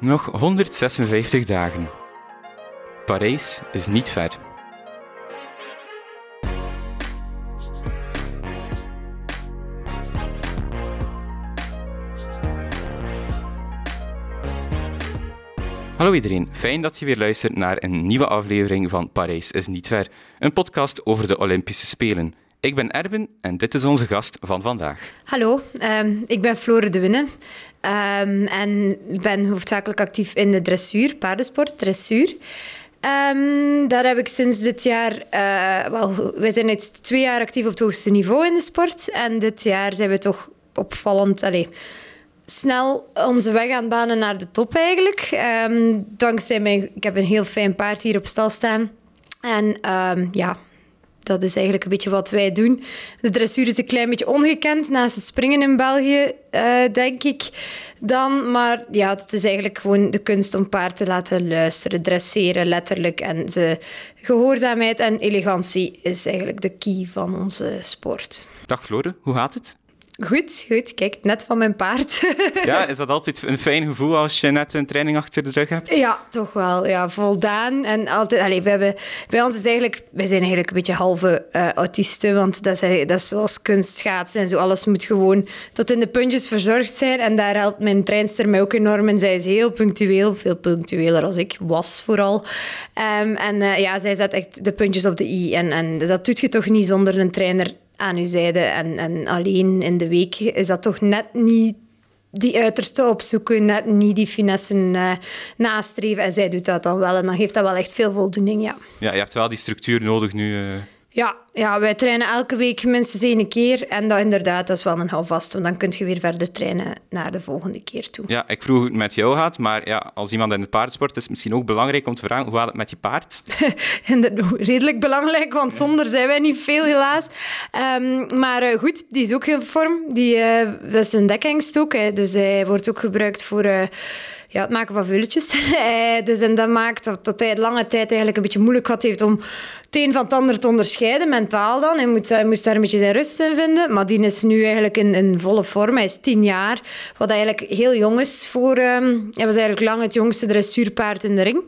Nog 156 dagen. Parijs is niet ver. Hallo iedereen, fijn dat je weer luistert naar een nieuwe aflevering van Parijs is niet ver, een podcast over de Olympische Spelen. Ik ben Erwin en dit is onze gast van vandaag. Hallo, ehm, ik ben Flore de Winne um, en ben hoofdzakelijk actief in de dressuur, paardensport, dressuur. Um, daar heb ik sinds dit jaar... Uh, wel, wij zijn nu twee jaar actief op het hoogste niveau in de sport en dit jaar zijn we toch opvallend... Allez, snel onze weg aan banen naar de top eigenlijk. Dankzij mijn... Ik heb een heel fijn paard hier op stal staan. En ja, dat is eigenlijk een beetje wat wij doen. De dressuur is een klein beetje ongekend naast het springen in België, uh, denk ik. Dan, maar ja, het is eigenlijk gewoon de kunst om paard te laten luisteren, dresseren letterlijk. En de gehoorzaamheid en elegantie is eigenlijk de key van onze sport. Dag Flore, hoe gaat het? Goed, goed. Kijk, net van mijn paard. ja, is dat altijd een fijn gevoel als je net een training achter de rug hebt? Ja, toch wel. Ja, voldaan. En altijd, allez, we hebben, bij ons is eigenlijk, wij zijn eigenlijk een beetje halve uh, autisten, want dat is, dat is zoals kunstschaatsen en zo. Alles moet gewoon tot in de puntjes verzorgd zijn. En daar helpt mijn treinster mij ook enorm en Zij is heel punctueel, veel punctueler als ik was vooral. Um, en uh, ja, zij zet echt de puntjes op de i. En, en dat doet je toch niet zonder een trainer aan uw zijde. En, en alleen in de week is dat toch net niet die uiterste opzoeken, net niet die finessen uh, nastreven. En zij doet dat dan wel. En dan geeft dat wel echt veel voldoening, ja. Ja, je hebt wel die structuur nodig nu... Uh... Ja, ja, wij trainen elke week minstens één keer. En dat inderdaad, dat is wel een houvast. Want dan kun je weer verder trainen naar de volgende keer toe. Ja, ik vroeg hoe het met jou gaat. Maar ja, als iemand in het paardensport is het misschien ook belangrijk om te vragen hoe gaat het met je paard? Redelijk belangrijk, want zonder zijn wij niet veel, helaas. Um, maar uh, goed, die is ook in vorm. Die, uh, dat is een dekkingstoek. Hè. Dus hij wordt ook gebruikt voor... Uh, ja, het maken van vulletjes. dus en dat maakt dat, dat hij lange tijd eigenlijk een beetje moeilijk had heeft om het een van het ander te onderscheiden, mentaal dan. Hij, moet, moest daar een beetje zijn rust in vinden. Maar die is nu eigenlijk in, volle vorm. Hij is tien jaar, wat eigenlijk heel jong is voor... Um, hij was eigenlijk lang het jongste dressuurpaard in de ring.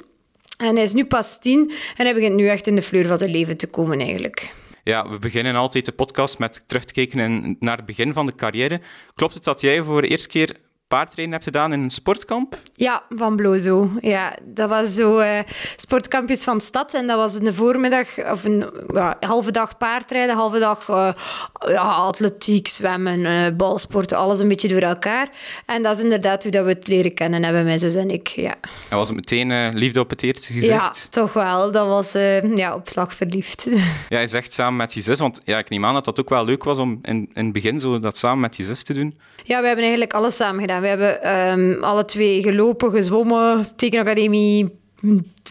En hij is nu pas tien en hij begint nu echt in de fleur van zijn leven te komen eigenlijk. Ja, we beginnen altijd de podcast met terug te kijken naar het begin van de carrière. Klopt het dat jij voor de eerste keer paardrijden hebt gedaan in een sportkamp? Ja, van Blozo. Ja, dat was zo uh, sportkampjes van de stad. En dat was in de voormiddag, of een ja, halve dag paardrijden, halve dag uh, ja, atletiek, zwemmen, uh, balsport, alles een beetje door elkaar. En dat is inderdaad hoe dat we het leren kennen hebben, mijn zus en ik. Ja. En was het meteen liefde op het eerste gezicht? Ja, toch wel. Dat was ja, op slag verliefd. Ja, je zegt samen met je zus, want ja, ik neem aan dat dat ook wel leuk was om in, in het begin zo dat samen met je zus te doen. Ja, we hebben eigenlijk alles samen gedaan. We hebben um, alle twee gelopen, gezwommen, tekenacademie,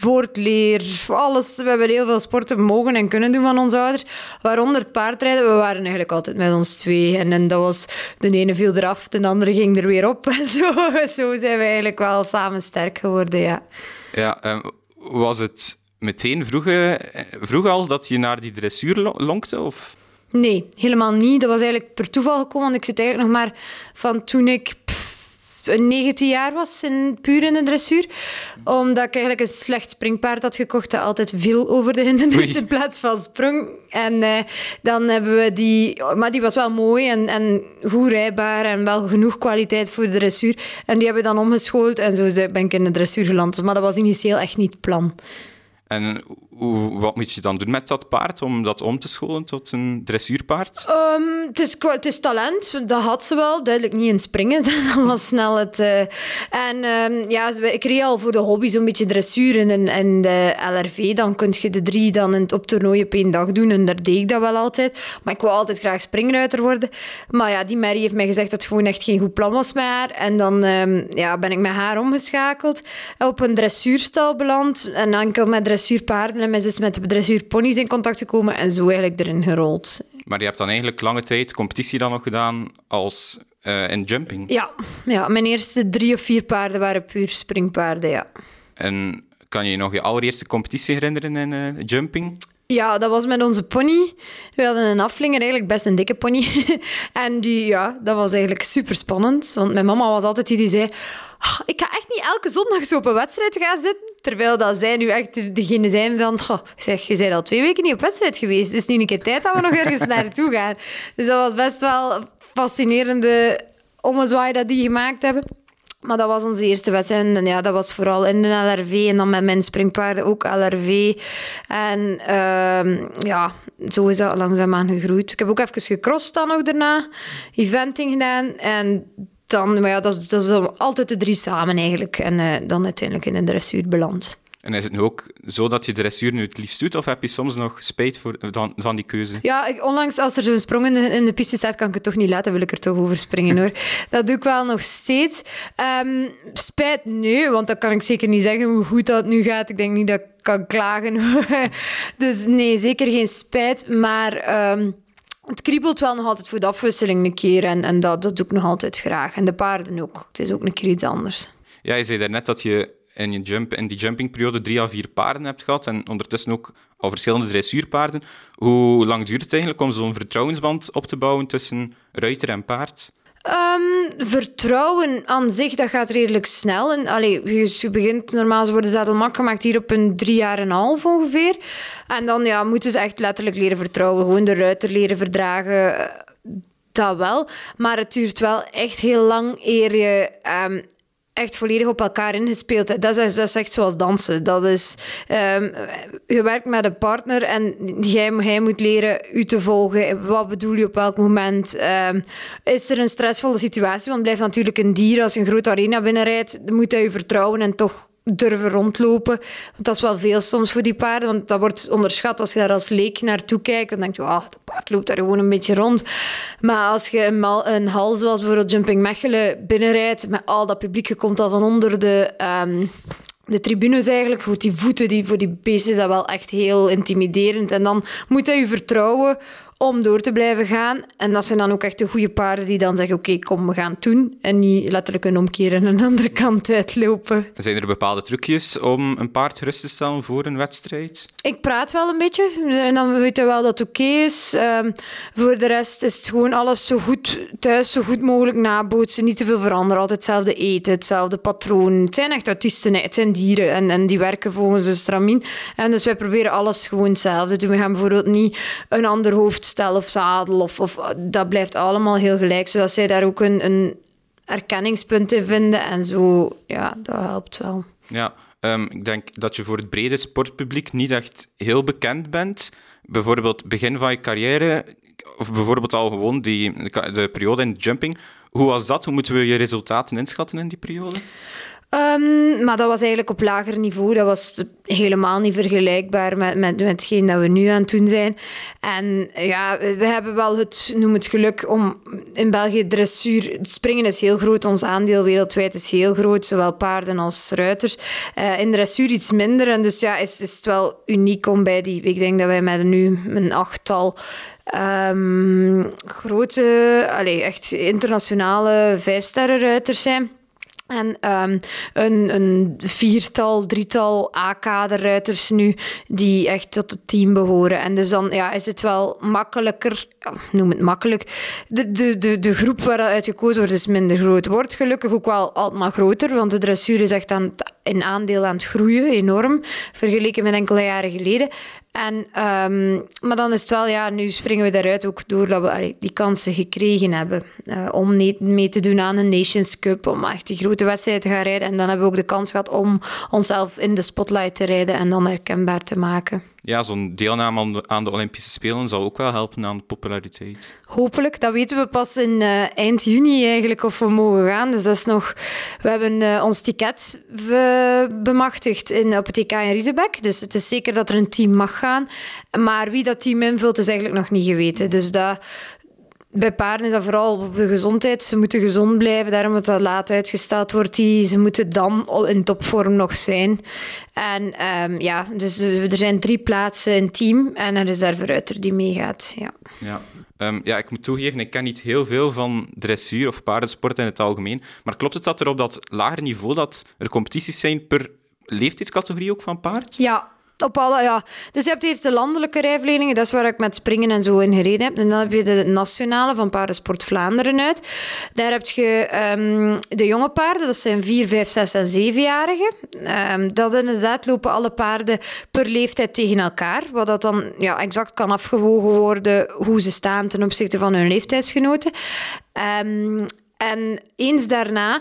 woordleer, alles. We hebben heel veel sporten mogen en kunnen doen van onze ouders. Waaronder het paardrijden. We waren eigenlijk altijd met ons twee. En, en dat was, de ene viel eraf, de andere ging er weer op. En zo, zo zijn we eigenlijk wel samen sterk geworden, ja. Ja, um, was het meteen vroeg, vroeg al dat je naar die dressuur lonkte? Of? Nee, helemaal niet. Dat was eigenlijk per toeval gekomen. Want ik zit eigenlijk nog maar van toen ik 19 jaar was, in, puur in de dressuur. Omdat ik eigenlijk een slecht springpaard had gekocht dat altijd viel over de hindernis in plaats van sprong. En uh, dan hebben we die... Maar die was wel mooi en, en goed rijbaar en wel genoeg kwaliteit voor de dressuur. En die hebben we dan omgeschoold en zo ben ik in de dressuur geland. Maar dat was initieel echt niet het plan. En hoe, wat moet je dan doen met dat paard om dat om te scholen tot een dressuurpaard? Um, het, is, het is talent, dat had ze wel. Duidelijk niet in springen, dat was snel het... Uh, en um, ja, ik reed al voor de hobby zo'n beetje dressuur en, en de LRV. Dan kun je de drie dan in op toernooi op één dag doen en daar deed ik dat wel altijd. Maar ik wou altijd graag springruiter worden. Maar ja, die Mary heeft mij gezegd dat het gewoon echt geen goed plan was met haar. En dan um, ja, ben ik met haar omgeschakeld. Op een dressuurstal beland en enkel met dressuurpaarden met, dus met de dressuurponies in contact gekomen en zo eigenlijk erin gerold. Maar je hebt dan eigenlijk lange tijd competitie dan nog gedaan als uh, in jumping? Ja. ja, mijn eerste drie of vier paarden waren puur springpaarden, ja. En kan je je nog je allereerste competitie herinneren in uh, jumping? Ja, dat was met onze pony. We hadden een aflinger, eigenlijk best een dikke pony. en die, ja, dat was eigenlijk super spannend. Want mijn mama was altijd die die zei... "Ah, ik ga echt niet elke zondag zo op een wedstrijd gaan zitten. Terwijl dat zij nu echt degene zijn van... Zeg, je bent al twee weken niet op wedstrijd geweest. Het is niet een keer tijd dat we nog ergens naartoe gaan. Dus dat was best wel fascinerende ommezwaai dat die gemaakt hebben. Maar dat was onze eerste wedstrijd. En ja, dat was vooral in de LRV. En dan met mijn springpaarden ook LRV. En ehm, ja, zo is dat langzaamaan gegroeid. Ik heb ook even gecrossed dan nog daarna. Eventing gedaan. En dan, maar ja, dat is, dat is altijd de drie samen eigenlijk. En eh, dan uiteindelijk in de dressuur beland. En is het nu ook zo dat je de dressuur nu het liefst doet, of heb je soms nog spijt voor, van, van die keuze? Ja, ik, onlangs als er zo'n sprong in de, in de piste staat, kan ik het toch niet laten, wil ik er toch over springen hoor. dat doe ik wel nog steeds. Ehm, spijt, nee, want dat kan ik zeker niet zeggen hoe goed dat nu gaat. Ik denk niet dat ik kan klagen. dus nee, zeker geen spijt, maar... ehm, het kriebelt wel nog altijd voor de afwisseling een keer en, en dat, dat doe ik nog altijd graag. En de paarden ook. Het is ook een keer iets anders. Ja, je zei daarnet dat je in, je jump, in die jumpingperiode drie à vier paarden hebt gehad en ondertussen ook al verschillende dressuurpaarden. Hoe lang duurt het eigenlijk om zo'n vertrouwensband op te bouwen tussen ruiter en paard? Ehm, vertrouwen aan zich, dat gaat redelijk snel. En, allee, je, begint normaal, ze worden zadelmak gemaakt hier op een drie jaar en een half ongeveer. En dan ja, moeten ze echt letterlijk leren vertrouwen. Gewoon de ruiter leren verdragen. eh, Dat wel. Maar het duurt wel echt heel lang eer je ehm, echt volledig op elkaar ingespeeld. Dat is, dat is echt zoals dansen. Dat is, ehm, je werkt met een partner en jij, hij moet leren u te volgen. Wat bedoel je op welk moment? Ehm, is er een stressvolle situatie? Want blijft natuurlijk een dier. Als je een grote arena binnenrijdt, moet hij je vertrouwen en toch durven rondlopen. Want dat is wel veel soms voor die paarden. Want dat wordt onderschat als je daar als leek naartoe kijkt. Dan denk je, oh, de paard loopt daar gewoon een beetje rond. Maar als je een, een hal zoals bijvoorbeeld Jumping Mechelen binnenrijdt, met al dat publiek, je komt al van onder de... ehm, de tribunes eigenlijk, voor die voeten, die, voor die beesten is dat wel echt heel intimiderend. En dan moet hij je vertrouwen om door te blijven gaan. En dat zijn dan ook echt de goede paarden die dan zeggen, oké, kom, we gaan het doen. En niet letterlijk een omkeer en een andere kant uitlopen. Zijn er bepaalde trucjes om een paard gerust te stellen voor een wedstrijd? Ik praat wel een beetje en dan weten we wel dat het oké is. Ehm, voor de rest is het gewoon alles zo goed thuis, zo goed mogelijk nabootsen. Niet te veel veranderen, altijd hetzelfde eten, hetzelfde patroon. Het zijn echt autisten, hè. het zijn dieren en, en die werken volgens de stramien. En dus wij proberen alles gewoon hetzelfde te doen. We gaan bijvoorbeeld niet een ander hoofdstel of zadel. Of, of, dat blijft allemaal heel gelijk, zodat zij daar ook een, een erkenningspunt in vinden. En zo, ja, dat helpt wel. Ja, ehm, ik denk dat je voor het brede sportpubliek niet echt heel bekend bent. Bijvoorbeeld begin van je carrière, of bijvoorbeeld al gewoon die, de periode in jumping. Hoe was dat? Hoe moeten we je resultaten inschatten in die periode? Ehm, maar dat was eigenlijk op lager niveau. Dat was helemaal niet vergelijkbaar met, met, met hetgeen dat we nu aan het doen zijn. En ja, we hebben wel het, noem het geluk om in België dressuur... Springen is heel groot, ons aandeel wereldwijd is heel groot, zowel paarden als ruiters. Eh, in dressuur iets minder. En dus ja, is, is het wel uniek om bij die... Ik denk dat wij met nu een achttal... ehm, grote, allee, echt internationale vijfsterrenruiters zijn. En ehm, een, een viertal, drietal A-kaderruiters nu die echt tot het team behoren. En dus dan ja, is het wel makkelijker, noem het makkelijk. De, de, de, de groep waaruit gekozen wordt is minder groot. Wordt gelukkig ook wel altijd maar groter, want de dressuur is echt aan in aandeel aan het groeien, enorm, vergeleken met enkele jaren geleden. En, ehm, maar dan is het wel, ja, nu springen we daaruit ook doordat we die kansen gekregen hebben eh, om mee te doen aan een Nations Cup, om echt die grote wedstrijden te gaan rijden. En dan hebben we ook de kans gehad om onszelf in de spotlight te rijden en dan herkenbaar te maken. Ja, zo'n deelname aan de, Olympische Spelen zal ook wel helpen aan de populariteit. Hopelijk, dat weten we pas in eh, eind juni eigenlijk of we mogen gaan. Dus dat is nog... We hebben eh, ons ticket be- bemachtigd in, op het EK in Riesebeck. Dus het is zeker dat er een team mag gaan. Maar wie dat team invult, is eigenlijk nog niet geweten. Dus dat... Bij paarden is dat vooral op de gezondheid. Ze moeten gezond blijven, daarom dat dat laat uitgesteld wordt. Die, ze moeten dan in topvorm nog zijn. En ehm, ja, dus er zijn drie plaatsen in team en er is daar vooruiter die meegaat. Ja. Ja. Ehm, ja, ik moet toegeven, ik ken niet heel veel van dressuur of paardensport in het algemeen. Maar klopt het dat er op dat lager niveau dat er competities zijn per leeftijdscategorie ook van paard? Ja, op alle, ja. Dus je hebt eerst de landelijke rijverleningen, dat is waar ik met springen en zo in gereden heb. En dan heb je de nationale van Paardensport Vlaanderen uit. Daar heb je ehm, de jonge paarden, dat zijn 4, 5, 6 en 7-jarigen. Um, dat inderdaad lopen alle paarden per leeftijd tegen elkaar, wat dat dan ja, exact kan afgewogen worden hoe ze staan ten opzichte van hun leeftijdsgenoten. Um, en eens daarna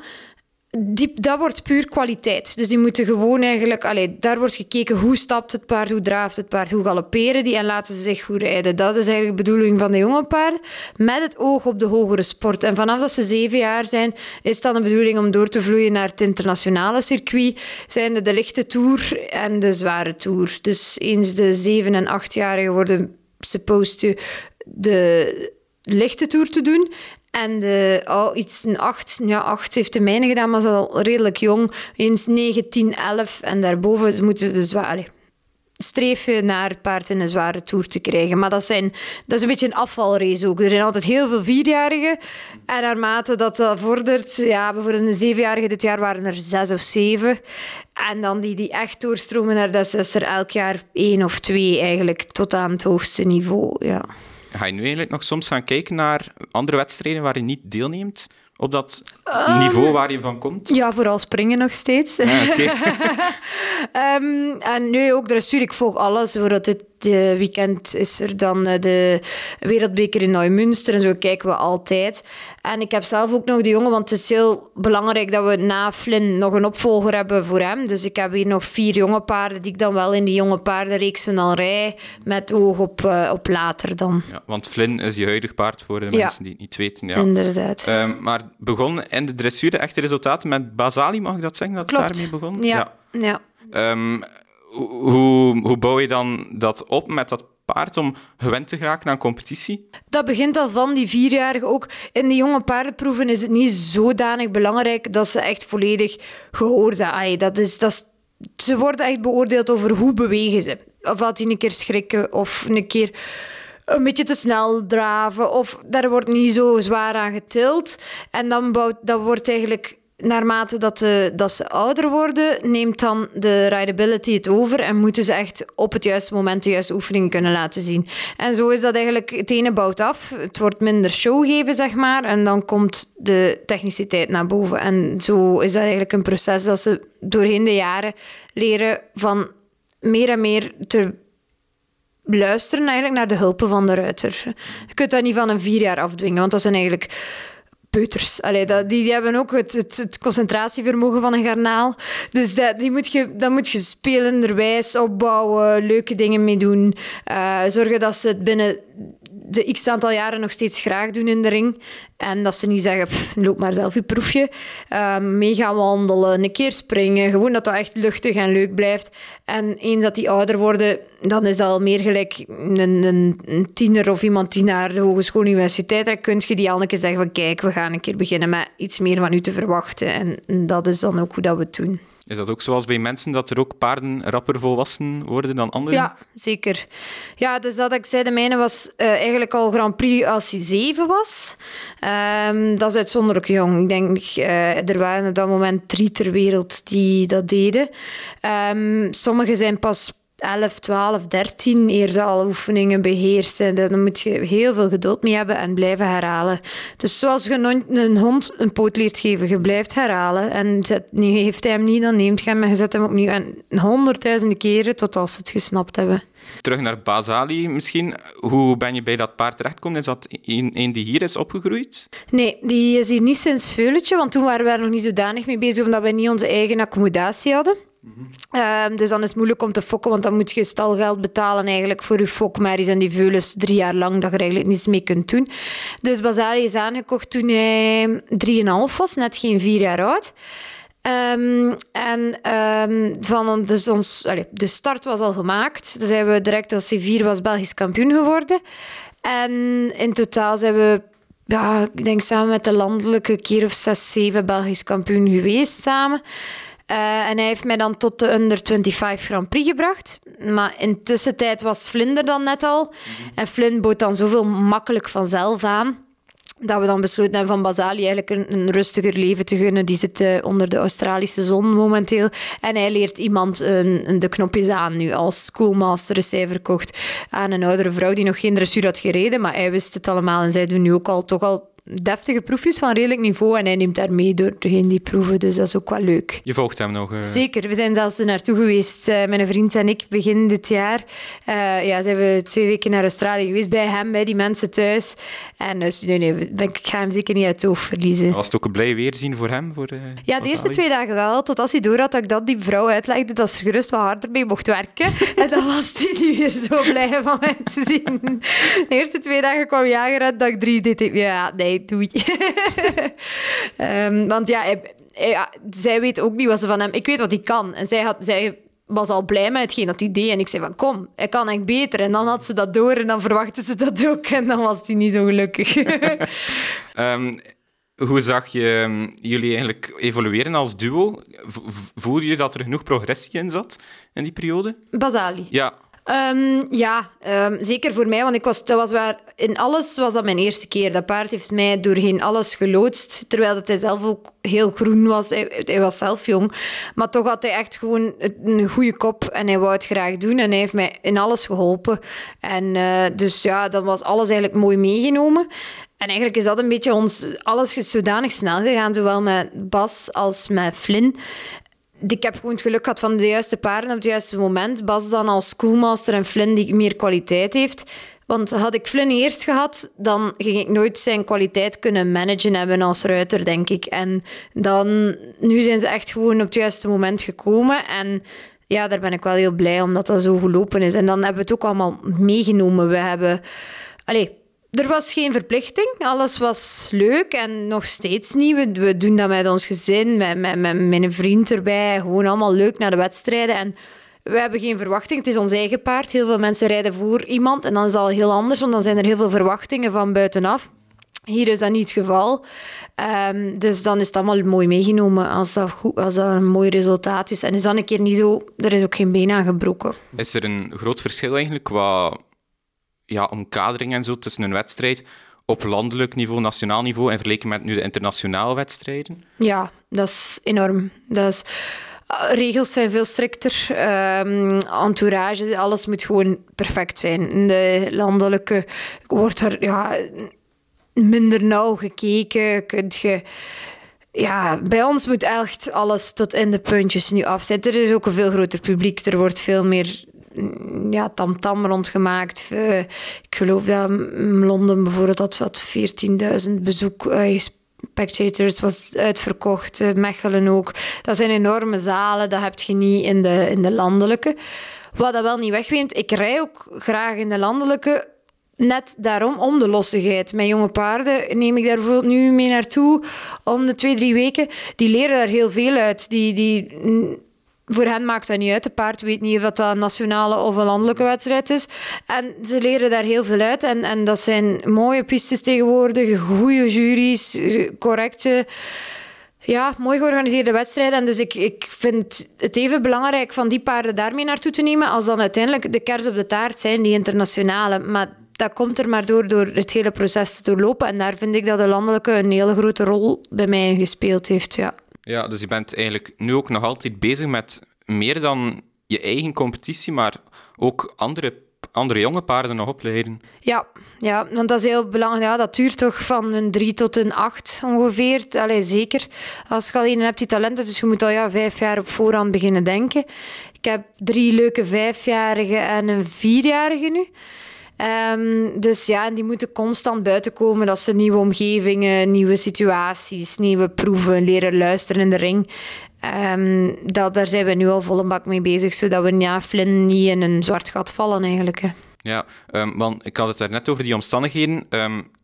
die, dat wordt puur kwaliteit. Dus die moeten gewoon eigenlijk... Allee, daar wordt gekeken hoe stapt het paard, hoe draaft het paard, hoe galopperen die en laten ze zich goed rijden. Dat is eigenlijk de bedoeling van de jonge paarden, met het oog op de hogere sport. En vanaf dat ze zeven jaar zijn, is dan de bedoeling om door te vloeien naar het internationale circuit. Zijn de, de lichte tour en de zware tour. Dus eens de zeven- en achtjarigen worden supposed to de lichte tour te doen. En de, oh, iets een acht, ja, acht heeft de mijne gedaan, maar ze is al redelijk jong. Eens 9, 10, 11 en daarboven moeten ze zware streven naar paard in een zware toer te krijgen. Maar dat, zijn, dat is een beetje een afvalrace ook. Er zijn altijd heel veel vierjarigen. En naarmate dat dat vordert... Ja, bijvoorbeeld een zevenjarige dit jaar waren er zes of zeven. En dan die, die echt doorstromen naar dat is er elk jaar één of twee eigenlijk tot aan het hoogste niveau. Ja. Ga je nu eigenlijk nog soms gaan kijken naar andere wedstrijden waar je niet deelneemt? Op dat um, niveau waar je van komt? Ja, vooral springen nog steeds. Ah, okay. um, en nu ook dressuur. Ik volg alles. Bijvoorbeeld dit uh, weekend is er dan uh, de Wereldbeker in Neumünster. En zo kijken we altijd. En ik heb zelf ook nog de jongen, want het is heel belangrijk dat we na Flynn nog een opvolger hebben voor hem. Dus ik heb hier nog vier jonge paarden die ik dan wel in die jonge paardenreeksen al rij. Met oog op, uh, op later dan. Ja, want Flynn is je huidig paard voor de ja. mensen die het niet weten. Ja. Inderdaad. Um, maar begon in de dressuur echte resultaten met Basali, mag ik dat zeggen? Dat Klopt. het daarmee begon? Ja. ja. ja. Um, hoe, hoe bouw je dan dat op met dat paard om gewend te geraken aan competitie? Dat begint al van die vierjarige ook. In die jonge paardenproeven is het niet zodanig belangrijk dat ze echt volledig gehoor zijn. Dat is, dat ze worden echt beoordeeld over hoe bewegen ze. Of dat die een keer schrikken of een keer een beetje te snel draven. Of daar wordt niet zo zwaar aan getild. En dan dat wordt eigenlijk naarmate dat, de, dat ze ouder worden, neemt dan de rideability het over en moeten ze echt op het juiste moment de juiste oefening kunnen laten zien. En zo is dat eigenlijk, het ene bouwt af, het wordt minder show geven, zeg maar, en dan komt de techniciteit naar boven. En zo is dat eigenlijk een proces dat ze doorheen de jaren leren van meer en meer te luisteren eigenlijk naar de hulpen van de ruiter. Je kunt dat niet van een vier jaar afdwingen, want dat zijn eigenlijk peuters. Allee, dat, die, die hebben ook het, het, concentratievermogen van een garnaal. Dus dat, die moet je, dat moet je spelenderwijs opbouwen, leuke dingen mee doen. Uh, zorgen dat ze het binnen de x aantal jaren nog steeds graag doen in de ring. En dat ze niet zeggen, loop maar zelf je proefje. Uh, mee gaan wandelen, een keer springen. Gewoon dat dat echt luchtig en leuk blijft. En eens dat die ouder worden, dan is dat al meer gelijk een, een, een tiener of iemand die naar de hogeschool universiteit dan kun je die al een keer zeggen van kijk, we gaan een keer beginnen met iets meer van u te verwachten. En dat is dan ook hoe dat we het doen. Is dat ook zoals bij mensen, dat er ook paarden rapper volwassen worden dan anderen? Ja, zeker. Ja, dus dat ik zei, de mijne was uh, eigenlijk al Grand Prix als hij zeven was. Um, dat is uitzonderlijk jong. Ik denk, uh, er waren op dat moment drie ter wereld die dat deden. Um, Sommigen zijn pas 11, 12, 13 eerst al oefeningen beheersen. Dan moet je heel veel geduld mee hebben en blijven herhalen. Dus zoals je een hond een poot leert geven, je blijft herhalen. En zet, heeft hij hem niet, dan neemt je hem en je zet hem opnieuw. En honderdduizenden keren tot als ze het gesnapt hebben. Terug naar Basali misschien. Hoe ben je bij dat paard terechtgekomen? Is dat een, een die hier is opgegroeid? Nee, die is hier niet sinds Veuletje, want toen waren we er nog niet zodanig mee bezig, omdat we niet onze eigen accommodatie hadden. Um, dus dan is het moeilijk om te fokken, want dan moet je stalgeld betalen eigenlijk voor je fokmerries en die veulens drie jaar lang, dat je er eigenlijk niets mee kunt doen. Dus Basari is aangekocht toen hij 3,5 was, net geen vier jaar oud. Um, en um, van, dus ons, allez, de start was al gemaakt. Dan zijn we direct als C4 was Belgisch kampioen geworden. En in totaal zijn we, ja, ik denk samen met de landelijke keer of zes, zeven Belgisch kampioen geweest samen. Uh, en hij heeft mij dan tot de Under 25 Grand Prix gebracht. Maar intussen tijd was Vlinder dan net al. En Flynn bood dan zoveel makkelijk vanzelf aan. dat we dan besloten hebben van Basali eigenlijk een, een rustiger leven te gunnen. Die zit uh, onder de Australische zon momenteel. En hij leert iemand een, de knopjes aan nu. Als schoolmaster is hij verkocht aan een oudere vrouw die nog geen dressuur had gereden. Maar hij wist het allemaal en zij doen nu ook al toch al deftige proefjes van redelijk niveau en hij neemt daar mee doorheen die proeven, dus dat is ook wel leuk. Je volgt hem nog? Uh... Zeker, we zijn zelfs er naartoe geweest, uh, mijn vriend en ik, begin dit jaar. Uh, ja, zijn we twee weken naar Australië geweest, bij hem, bij die mensen thuis. En dus, nee, nee, ik ga hem zeker niet uit het oog verliezen. Was het ook een blij weerzien voor hem? Voor, ja, de eerste twee dagen wel, tot als hij door had dat ik dat die vrouw uitlegde, dat ze gerust wat harder mee mocht werken. en dan was hij niet weer zo blij van mij te zien. De eerste twee dagen kwam jager uit, dag drie deed ja, nee, doei. um, want ja, zij weet ook niet wat ze van hem... Ik weet wat hij kan. En zij, had, zij was al blij met hetgeen dat hij deed. En ik zei van, kom, hij kan echt beter. En dan had ze dat door en dan verwachtte ze dat ook. En dan was hij niet zo gelukkig. um, hoe zag je ehm, jullie eigenlijk evolueren als duo? Voelde je dat er genoeg progressie in zat in die periode? Basali. Ja. Um, ja, um, zeker voor mij, want ik was, dat was waar, in alles was dat mijn eerste keer. Dat paard heeft mij doorheen alles geloodst, terwijl dat hij zelf ook heel groen was. Hij, was zelf jong, maar toch had hij echt gewoon een goede kop en hij wou het graag doen en hij heeft mij in alles geholpen. En uh, dus ja, dan was alles eigenlijk mooi meegenomen. En eigenlijk is dat een beetje ons... Alles is zodanig snel gegaan, zowel met Bas als met Flynn ik heb gewoon het geluk gehad van de juiste paarden op het juiste moment. Bas dan als schoolmaster en Flynn die meer kwaliteit heeft. Want had ik Flynn eerst gehad, dan ging ik nooit zijn kwaliteit kunnen managen hebben als ruiter, denk ik. En dan, nu zijn ze echt gewoon op het juiste moment gekomen. En ja, daar ben ik wel heel blij omdat dat zo gelopen is. En dan hebben we het ook allemaal meegenomen. We hebben... Allee, er was geen verplichting. Alles was leuk en nog steeds niet. We, doen dat met ons gezin, met, met, met mijn vriend erbij. Gewoon allemaal leuk naar de wedstrijden. En we hebben geen verwachting. Het is ons eigen paard. Heel veel mensen rijden voor iemand. En dan is dat al heel anders, want dan zijn er heel veel verwachtingen van buitenaf. Hier is dat niet het geval. Um, dus dan is het allemaal mooi meegenomen als dat, goed, als dat een mooi resultaat is. En is dan een keer niet zo... Er is ook geen been aangebroken. Is er een groot verschil eigenlijk qua ja, omkadering en zo tussen een wedstrijd op landelijk niveau, nationaal niveau en vergeleken met nu de internationale wedstrijden? Ja, dat is enorm. Dat is, eh, regels zijn veel strikter. Um, entourage, alles moet gewoon perfect zijn. De landelijke wordt er ja, minder nauw gekeken. Kunt je ja, bij ons moet echt alles tot in de puntjes nu afzetten. Er is ook een veel groter publiek. Er wordt veel meer ja, tamtam rondgemaakt. Uh, ik geloof dat Londen bijvoorbeeld had, had 14.000 bezoek. Uh, spectators was uitverkocht, uh, Mechelen ook. Dat zijn enorme zalen, dat heb je niet in de, in de landelijke. Wat dat wel niet wegweemt, ik rij ook graag in de landelijke, net daarom, om de lossigheid. Mijn jonge paarden neem ik daar bijvoorbeeld nu mee naartoe om de twee, drie weken. Die leren daar heel veel uit. Die, die voor hen maakt dat niet uit. De paard weet niet of dat een nationale of een landelijke wedstrijd is. En ze leren daar heel veel uit. En, en dat zijn mooie pistes tegenwoordig, goede juries, correcte... Ja, mooi georganiseerde wedstrijden. En dus ik, ik vind het even belangrijk van die paarden daarmee naartoe te nemen, als dan uiteindelijk de kers op de taart zijn, die internationale. Maar dat komt er maar door, door het hele proces te doorlopen. En daar vind ik dat de landelijke een hele grote rol bij mij gespeeld heeft, ja. Ja, dus je bent eigenlijk nu ook nog altijd bezig met meer dan je eigen competitie, maar ook andere, andere jonge paarden nog opleiden. Ja, ja, want dat is heel belangrijk. Ja, dat duurt toch van een drie tot een acht ongeveer. Allee, zeker. Als je alleen hebt die talenten, dus je moet al ja, vijf jaar op voorhand beginnen denken. Ik heb drie leuke vijfjarigen en een vierjarige nu. Um, dus ja, die moeten constant buiten komen. Dat ze nieuwe omgevingen, nieuwe situaties, nieuwe proeven, leren luisteren in de ring. Um, dat, daar zijn we nu al volle bak mee bezig, zodat we ja, Flynn niet in een zwart gat vallen eigenlijk. Hè. Ja, um, want ik had het daar net over die omstandigheden.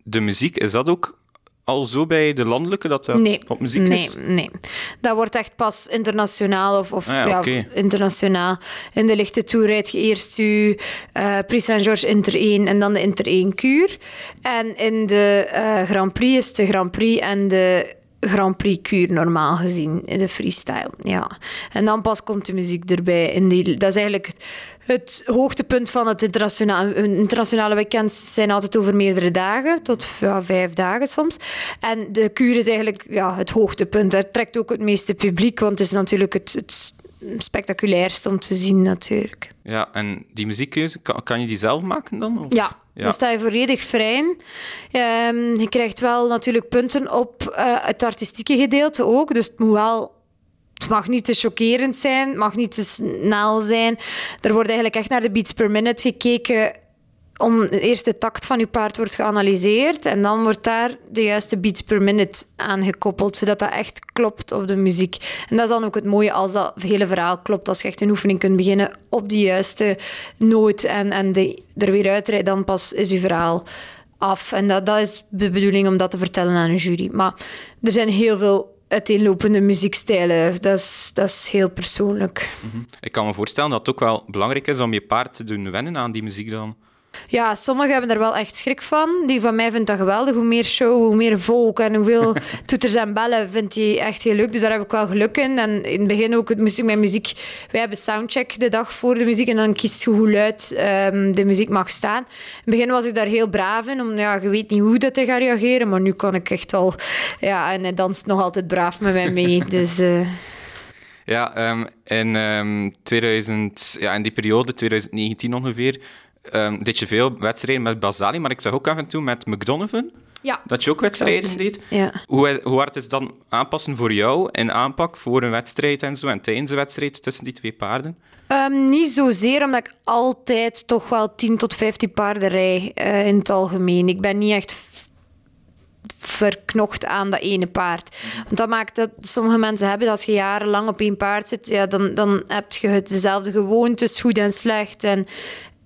de muziek, is dat ook al zo bij de landelijke dat dat nee, op muziek nee, is? Nee, dat wordt echt pas internationaal of, of ah, ja, ja, internationaal. In de lichte tour rijd je eerst je uh, Prix Saint-Georges Inter 1 en dan de Inter 1 kuur. En in de uh, Grand Prix is de Grand Prix en de Grand Prix kuur normaal gezien, in de freestyle. Ja. En dan pas komt de muziek erbij. In die, dat is eigenlijk het, hoogtepunt van het internationale, internationale weekend zijn altijd over meerdere dagen, tot ja, vijf dagen soms. En de kuur is eigenlijk ja, het hoogtepunt. Dat trekt ook het meeste publiek, want het is natuurlijk het, het spectaculairst om te zien natuurlijk. Ja, en die muziekkeuze, kan, kan je die zelf maken dan? Of? Ja, ja. Dan sta je volledig vrij. Um, je krijgt wel natuurlijk punten op uh, het artistieke gedeelte ook. Dus het moet wel het mag niet te chockerend zijn, het mag niet te snel zijn. Er wordt eigenlijk echt naar de beats per minute gekeken om de eerste takt van je paard wordt geanalyseerd en dan wordt daar de juiste beats per minute aan gekoppeld, zodat dat echt klopt op de muziek. En dat is dan ook het mooie als dat hele verhaal klopt, als je echt een oefening kunt beginnen op die juiste noot en, en de, er weer uitrijden, dan pas is je verhaal af. En dat, dat is de bedoeling om dat te vertellen aan een jury. Maar er zijn heel veel uiteenlopende muziekstijlen. Dat is, dat is heel persoonlijk. Mhm. Ik kan me voorstellen dat het ook wel belangrijk is om je paard te doen wennen aan die muziek dan. Ja, sommigen hebben er wel echt schrik van. Die van mij vindt dat geweldig. Hoe meer show, hoe meer volk en hoeveel toeters en bellen vindt hij echt heel leuk. Dus daar heb ik wel geluk in. En in het begin ook het mijn muziek. Wij hebben soundcheck de dag voor de muziek en dan kiest je hoe luid um, de muziek mag staan. In het begin was ik daar heel braaf in, omdat ja, je weet niet hoe dat hij gaat reageren. Maar nu kan ik echt al... Ja, en hij danst nog altijd braaf met mij mee. Dus... Uh... Ja, um, in, um, 2000, ja, in die periode, 2019 ongeveer, um, deed je veel wedstrijden met Basali, maar ik zag ook af en toe met McDonovan ja. dat je ook wedstrijden deed. Ja. Hoe, hoe hard is dan aanpassen voor jou in aanpak voor een wedstrijd en zo en tijdens een wedstrijd tussen die twee paarden? Um, niet zozeer, omdat ik altijd toch wel 10 tot 15 paarden rij uh, in het algemeen. Ik ben niet echt verknocht aan dat ene paard. Want dat maakt dat sommige mensen hebben, als je jarenlang op één paard zit, ja, dan, dan heb je het dezelfde gewoontes, goed en slecht. En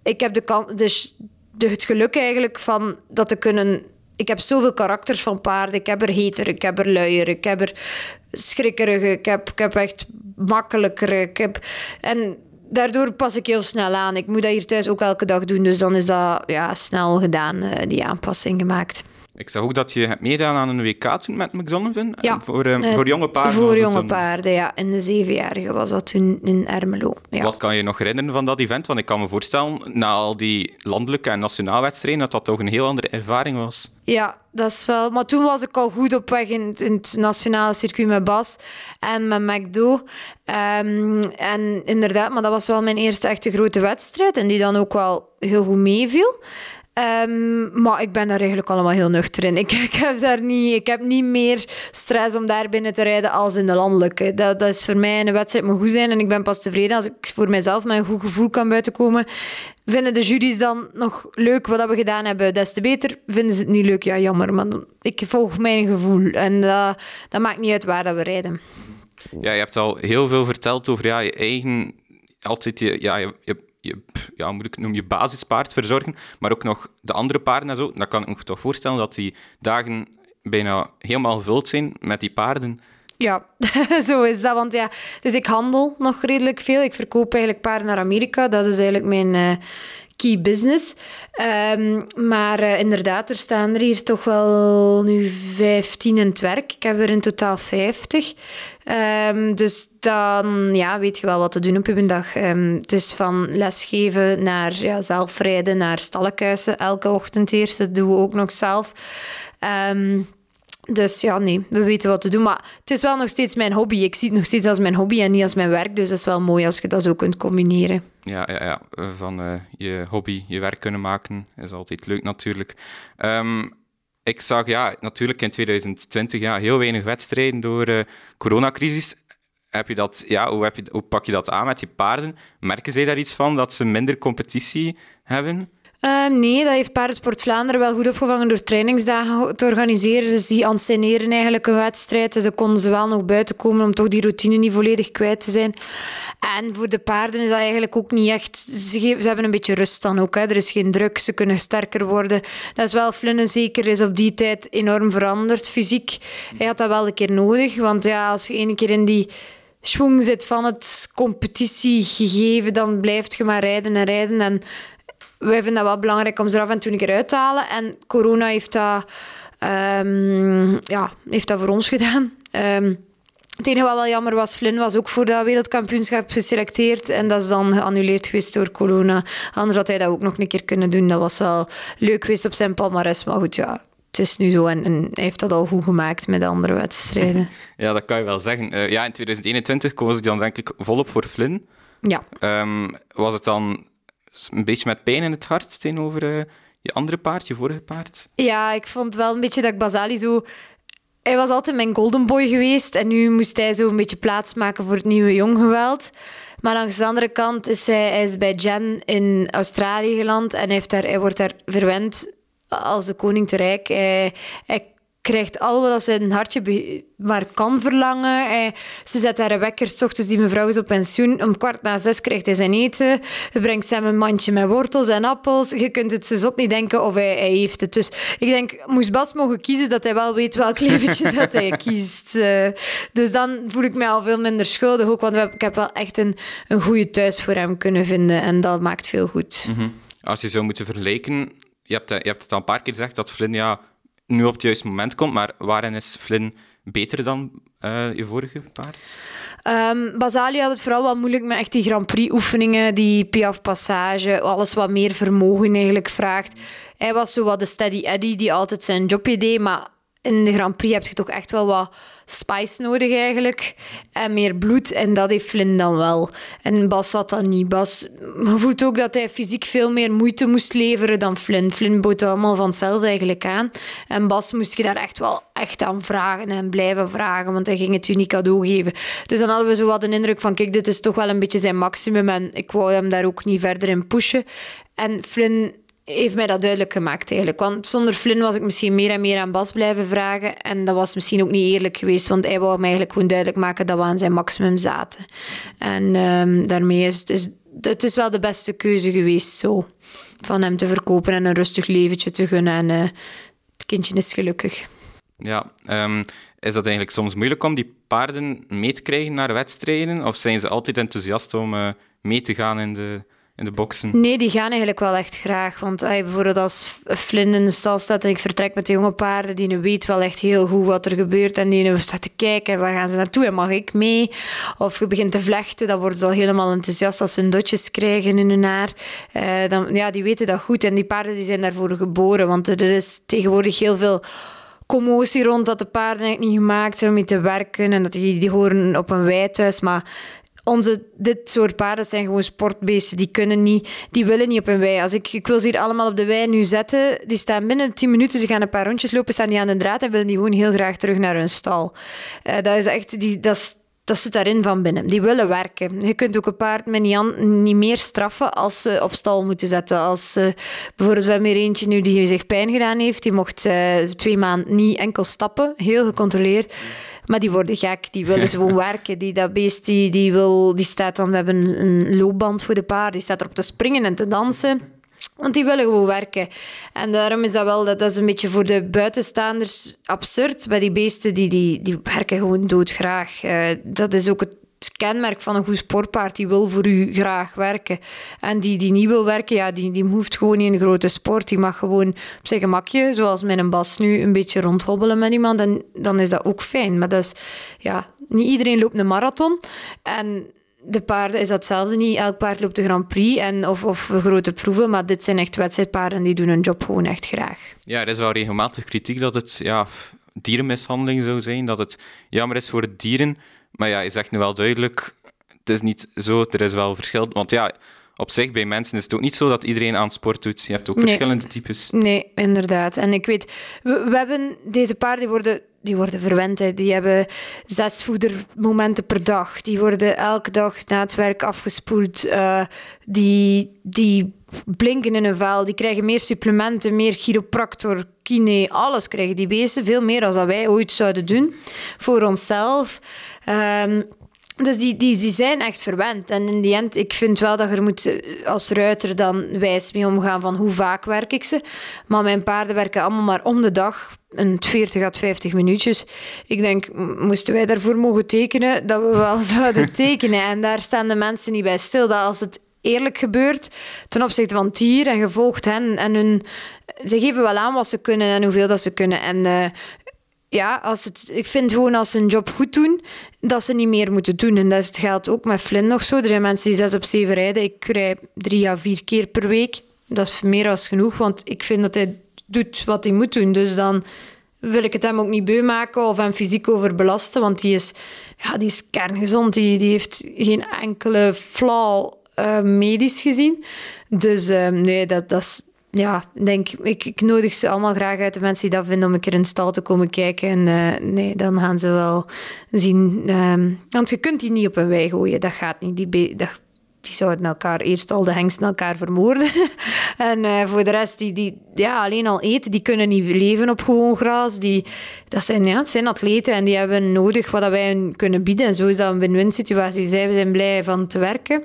ik heb de, dus het geluk eigenlijk van dat te kunnen. Ik heb zoveel karakters van paarden. Ik heb er heter, ik heb er luier, ik heb er schrikkerige, ik heb, ik heb echt makkelijkere. Ik heb, en daardoor pas ik heel snel aan. Ik moet dat hier thuis ook elke dag doen, dus dan is dat ja, snel gedaan, eh, die aanpassing gemaakt. Ik zag ook dat je hebt meegedaan aan een WK toen met McDonovan. Ja. Voor, uh, voor jonge paarden. Voor jonge paarden, ja. In de zevenjarige was dat toen in Ermelo. Ja. Wat kan je nog herinneren van dat event? Want ik kan me voorstellen, na al die landelijke en nationaal wedstrijden, dat dat toch een heel andere ervaring was. Ja, dat is wel... Maar toen was ik al goed op weg in, in het nationale circuit met Bas en met McDo. Um, en inderdaad, maar dat was wel mijn eerste echte grote wedstrijd. En die dan ook wel heel goed meeviel. Um, maar ik ben daar eigenlijk allemaal heel nuchter in. Ik, ik, heb daar niet, ik heb niet meer stress om daar binnen te rijden als in de landelijke. Dat, dat is voor mij een wedstrijd moet goed zijn en ik ben pas tevreden als ik voor mijzelf met een goed gevoel kan buitenkomen. Vinden de jury's dan nog leuk wat we gedaan hebben, des te beter. Vinden ze het niet leuk, ja jammer. Maar ik volg mijn gevoel en dat, dat maakt niet uit waar dat we rijden. Ja, je hebt al heel veel verteld over ja, je eigen... Altijd je, ja, je je, ja, moet ik noem je basispaard verzorgen, maar ook nog de andere paarden en zo. Dan kan ik me toch voorstellen dat die dagen bijna helemaal gevuld zijn met die paarden. Ja, zo is dat. Want ja, dus ik handel nog redelijk veel. Ik verkoop eigenlijk paarden naar Amerika. Dat is eigenlijk mijn uh, key business. Um, maar uh, inderdaad, er staan er hier toch wel nu 15 in het werk. Ik heb er in totaal 50. Um, dus dan ja, weet je wel wat te doen op je dag. Um, het is van lesgeven naar ja, zelfrijden, naar stallenkuisen. Elke ochtend eerst, dat doen we ook nog zelf. Dus ja, nee, we weten wat te doen. Maar het is wel nog steeds mijn hobby. Ik zie het nog steeds als mijn hobby en niet als mijn werk. Dus dat is wel mooi als je dat zo kunt combineren. Ja, ja, ja. van uh, je hobby je werk kunnen maken is altijd leuk natuurlijk. Um, ik zag ja, natuurlijk in 2020 ja, heel weinig wedstrijden door de uh, coronacrisis. Heb je dat, ja, hoe, heb je, hoe pak je dat aan met je paarden? Merken zij daar iets van, dat ze minder competitie hebben? Um, nee, dat heeft Paardensport Vlaanderen wel goed opgevangen door trainingsdagen te organiseren. Dus die anseneren eigenlijk een wedstrijd. En ze konden ze wel nog buiten komen om toch die routine niet volledig kwijt te zijn. En voor de paarden is dat eigenlijk ook niet echt... Ze, hebben een beetje rust dan ook. Hè. Er is geen druk, ze kunnen sterker worden. Dat is wel flunnen zeker, is op die tijd enorm veranderd fysiek. Hij had dat wel een keer nodig, want ja, als je een keer in die schwung zit van het competitiegegeven, dan blijft je maar rijden en rijden. En wij vinden dat wel belangrijk om ze er af en toe een keer uit te halen. En corona heeft dat Um, ja, heeft dat voor ons gedaan. Um, het enige wat wel jammer was, Flynn was ook voor dat wereldkampioenschap geselecteerd. En dat is dan geannuleerd geweest door corona. Anders had hij dat ook nog een keer kunnen doen. Dat was wel leuk geweest op zijn palmares. Maar goed, ja, het is nu zo en, en, hij heeft dat al goed gemaakt met de andere wedstrijden. Ja, dat kan je wel zeggen. Uh, ja, in 2021 koos ik dan denk ik volop voor Flynn. Ja. Um, was het dan een beetje met pijn in het hart tegenover uh, je andere paard, je vorige paard? Ja, ik vond wel een beetje dat ik Basali zo... Hij was altijd mijn golden boy geweest en nu moest hij zo een beetje plaatsmaken voor het nieuwe jonggeweld. Maar langs de andere kant is hij, hij is bij Jen in Australië geland en hij, heeft daar, hij wordt daar verwend als de koning te rijk. Hij krijgt al wat zijn hartje maar kan verlangen. Hij, ze zet haar een wekker, s ochtends die mevrouw is op pensioen. Om kwart na zes krijgt hij zijn eten. Hij brengt hem een mandje met wortels en appels. Je kunt het zo zot niet denken of hij, hij heeft het. Dus ik denk, moest Bas mogen kiezen, dat hij wel weet welk leventje dat hij kiest. Uh, dus dan voel ik mij al veel minder schuldig ook, want ik heb wel echt een, een goede thuis voor hem kunnen vinden. En dat maakt veel goed. -hmm. Als je zou moeten vergelijken je hebt, je hebt het al een paar keer gezegd dat Flynn nu op het juiste moment komt, maar waarin is Flynn beter dan uh, je vorige paard? Um, Basali had het vooral wel moeilijk met echt die Grand Prix-oefeningen, die Piaf-passage, alles wat meer vermogen eigenlijk vraagt. Hij was zo wat de steady Eddie die altijd zijn jobje deed, maar in de Grand Prix heb je toch echt wel wat spice nodig eigenlijk. En meer bloed. En dat heeft Flynn dan wel. En Bas had dat niet. Bas voelt ook dat hij fysiek veel meer moeite moest leveren dan Flynn. Flynn bood allemaal vanzelf eigenlijk aan. En Bas moest je daar echt wel echt aan vragen en blijven vragen. Want hij ging het uniek cadeau geven. Dus dan hadden we zo wat een indruk van... Kijk, dit is toch wel een beetje zijn maximum. En ik wou hem daar ook niet verder in pushen. En Flynn heeft mij dat duidelijk gemaakt eigenlijk. Want zonder Flynn was ik misschien meer en meer aan Bas blijven vragen. En dat was misschien ook niet eerlijk geweest, want hij wou mij eigenlijk gewoon duidelijk maken dat we aan zijn maximum zaten. En um, daarmee is het, is het is wel de beste keuze geweest zo. Van hem te verkopen en een rustig leventje te gunnen. En uh, het kindje is gelukkig. Ja, um, is dat eigenlijk soms moeilijk om die paarden mee te krijgen naar wedstrijden? Of zijn ze altijd enthousiast om uh, mee te gaan in de in de boksen? Nee, die gaan eigenlijk wel echt graag. Want ay, bijvoorbeeld als Flynn in de stal staat en ik vertrek met de jonge paarden, die weet wel echt heel goed wat er gebeurt en die staat te kijken, waar gaan ze naartoe en mag ik mee? Of je begint te vlechten, dan worden ze al helemaal enthousiast als ze hun dotjes krijgen in hun haar. Uh, dan, ja, die weten dat goed en die paarden die zijn daarvoor geboren, want er is tegenwoordig heel veel commotie rond dat de paarden eigenlijk niet gemaakt zijn om mee te werken en dat die, die horen op een weidhuis. Maar onze, dit soort paarden zijn gewoon sportbeesten. Die kunnen niet, die willen niet op een wei. Als ik, ik wil ze hier allemaal op de wei nu zetten, die staan binnen 10 minuten, ze gaan een paar rondjes lopen, staan die aan de draad en willen die gewoon heel graag terug naar hun stal. Uh, dat is echt, die, dat, dat zit daarin van binnen. Die willen werken. Je kunt ook een paard met niet, niet meer straffen als ze op stal moeten zetten. Als uh, bijvoorbeeld, we hebben hier eentje nu die zich pijn gedaan heeft. Die mocht uh, twee maanden niet enkel stappen. Heel gecontroleerd. Maar die worden gek, die willen gewoon werken. Die, dat beest die, die, wil, die staat dan, we hebben een loopband voor de paard, die staat erop te springen en te dansen. Want die willen gewoon werken. En daarom is dat wel, dat, dat is een beetje voor de buitenstaanders absurd. Maar die beesten, die, die, die werken gewoon doodgraag. Uh, dat is ook het het kenmerk van een goed sportpaard. Die wil voor u graag werken. En die die niet wil werken, ja, die, die hoeft gewoon niet een grote sport. Die mag gewoon op zijn gemakje, zoals met een bas nu, een beetje rondhobbelen met iemand. En dan is dat ook fijn. Maar dat is, ja, niet iedereen loopt een marathon. En de paarden is datzelfde niet. Elk paard loopt de Grand Prix en, of, of grote proeven, maar dit zijn echt wedstrijdpaarden die doen hun job gewoon echt graag. Ja, er is wel regelmatig kritiek dat het ja, dierenmishandeling zou zijn, dat het jammer is voor de dieren. Maar ja, je zegt nu wel duidelijk, het is niet zo, er is wel verschil. Want ja, op zich, bij mensen is het ook niet zo dat iedereen aan sport doet. Je hebt ook verschillende types. Nee, inderdaad. En ik weet, we, we hebben deze paarden, die worden, die worden verwend. Hè. Die hebben zes voedermomenten per dag. Die worden elke dag na het werk afgespoeld. Uh, die, die blinken in een vel. Die krijgen meer supplementen, meer chiropractor, kine, alles krijgen die beesten. Veel meer dan wij ooit zouden doen voor onszelf. Um, dus die, die, die zijn echt verwend. En in die end, ik vind wel dat je er moet eh, als ruiter dan wijs mee omgaan van hoe vaak werk ik ze. Maar mijn paarden werken allemaal maar om de dag, een 40 à 50 minuutjes. Ik denk, moesten wij daarvoor mogen tekenen, dat we wel zouden tekenen. En daar staan de mensen niet bij stil. Dat als het eerlijk gebeurt ten opzichte van het dier en gevolgd hen en hun ze geven wel aan wat ze kunnen en hoeveel dat ze kunnen. En uh, ja, als het, ik vind gewoon als ze een job goed doen, dat ze niet meer moeten doen. En dat geldt ook met Flynn nog zo. Er zijn mensen die zes op zeven rijden. Ik rij drie à vier keer per week. Dat is meer dan genoeg, want ik vind dat hij doet wat hij moet doen. Dus dan wil ik het hem ook niet beu maken of hem fysiek overbelasten, want die is, ja, die is kerngezond. Die, die heeft geen enkele flaw uh, medisch gezien. Dus uh, nee, dat, dat is... Ja, denk, ik, ik nodig ze allemaal graag uit, de mensen die dat vinden, om een keer in stal te komen kijken. En uh, nee, dan gaan ze wel zien... Um, want je kunt die niet op een wei gooien, dat gaat niet. Die, die zouden elkaar eerst al de hengsten elkaar vermoorden. en uh, voor de rest, die, die ja, alleen al eten, die kunnen niet leven op gewoon gras. Die, dat zijn, ja, zijn atleten en die hebben nodig wat wij hun kunnen bieden. En zo is dat een win-win situatie. Zij zijn blij van te werken.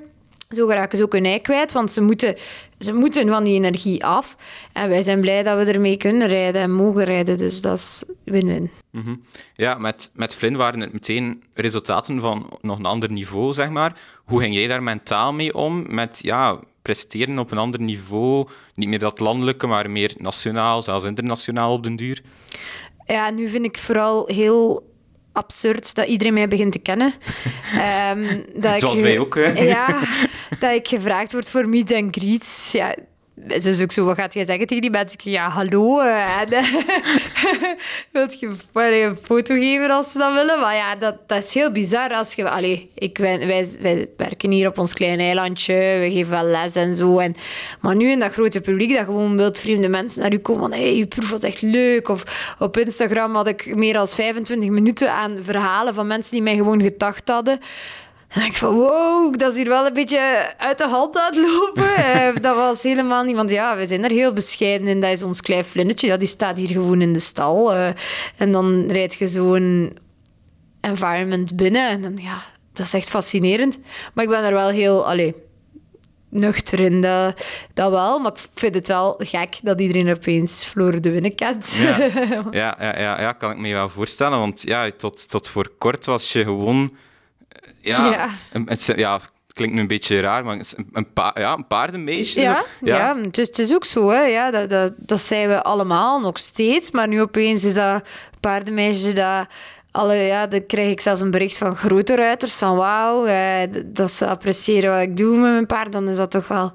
Zo geraken ze ook hun ei kwijt, want ze moeten, ze moeten van die energie af. En wij zijn blij dat we ermee kunnen rijden en mogen rijden. Dus dat is win-win. Mhm. Ja, met, met Flynn waren het meteen resultaten van nog een ander niveau, zeg maar. Hoe ging jij daar mentaal mee om? Met ja, presteren op een ander niveau, niet meer dat landelijke, maar meer nationaal, zelfs internationaal op den duur? Ja, nu vind ik vooral heel absurd dat iedereen mij begint te kennen. um, dat Zoals wij ook. Hè? Ja, dat ik gevraagd word voor meet and greets. Ja, dus ook zo, wat gaat jij zeggen tegen die mensen? Ja, hallo. Eh, en, wilt je een foto geven als ze dat willen? Maar ja, dat, dat is heel bizar. Als je, allee, ik, wij, wij, werken hier op ons klein eilandje. We geven wel les en zo. En, maar nu in dat grote publiek, dat gewoon wildvreemde mensen naar u komen van je proef was echt leuk. Of op Instagram had ik meer dan 25 minuten aan verhalen van mensen die mij gewoon gedacht hadden. En ik van, wow, dat is hier wel een beetje uit de hand aan het lopen. Eh, dat was helemaal niet... Want ja, we zijn er heel bescheiden in. Dat is ons klein flinnetje. Ja, die staat hier gewoon in de stal. Uh, en dan rijd je zo'n environment binnen. En dan, ja, dat is echt fascinerend. Maar ik ben er wel heel... Allee, nuchter in, dat, dat wel. Maar ik vind het wel gek dat iedereen opeens Floor de Winnen kent. Ja. Ja, ja, ja, ja, kan ik me wel voorstellen. Want ja, tot, tot voor kort was je gewoon ja, ja. het, ja, klinkt nu een beetje raar, maar een, een, ja, een paardenmeisje. Ja, ja. ja het, is, het, is, ook zo. Hè. Ja, dat, dat, dat zijn we allemaal nog steeds. Maar nu opeens is dat paardenmeisje dat... Alle, ja, dan krijg ik zelfs een bericht van grote ruiters van wauw, eh, dat ze appreciëren wat ik doe met mijn paard. Dan is dat toch wel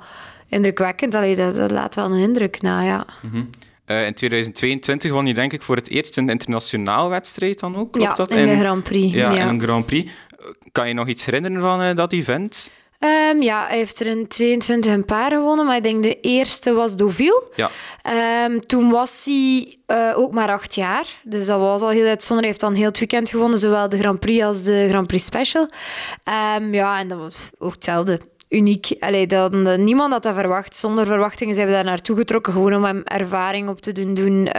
indrukwekkend. Allee, dat, dat laat wel een indruk na, ja. Mm in 2022 won je denk ik voor het eerst een internationaal wedstrijd dan ook, klopt ja, dat? in de Grand Prix. Ja, ja. in een Grand Prix. Kan je nog iets herinneren van uh, dat event? Um, ja, hij heeft er in 22 een paar gewonnen, maar ik denk de eerste was Deauville. Ja. Um, toen was hij uh, ook maar acht jaar, dus dat was al heel uitzonderlijk. Hij heeft dan heel het weekend gewonnen, zowel de Grand Prix als de Grand Prix Special. Um, ja, en dat was ook hetzelfde. Uniek. Allee, dan, niemand had dat verwacht. Zonder verwachtingen zijn we daar naartoe getrokken, gewoon om hem ervaring op te doen. doen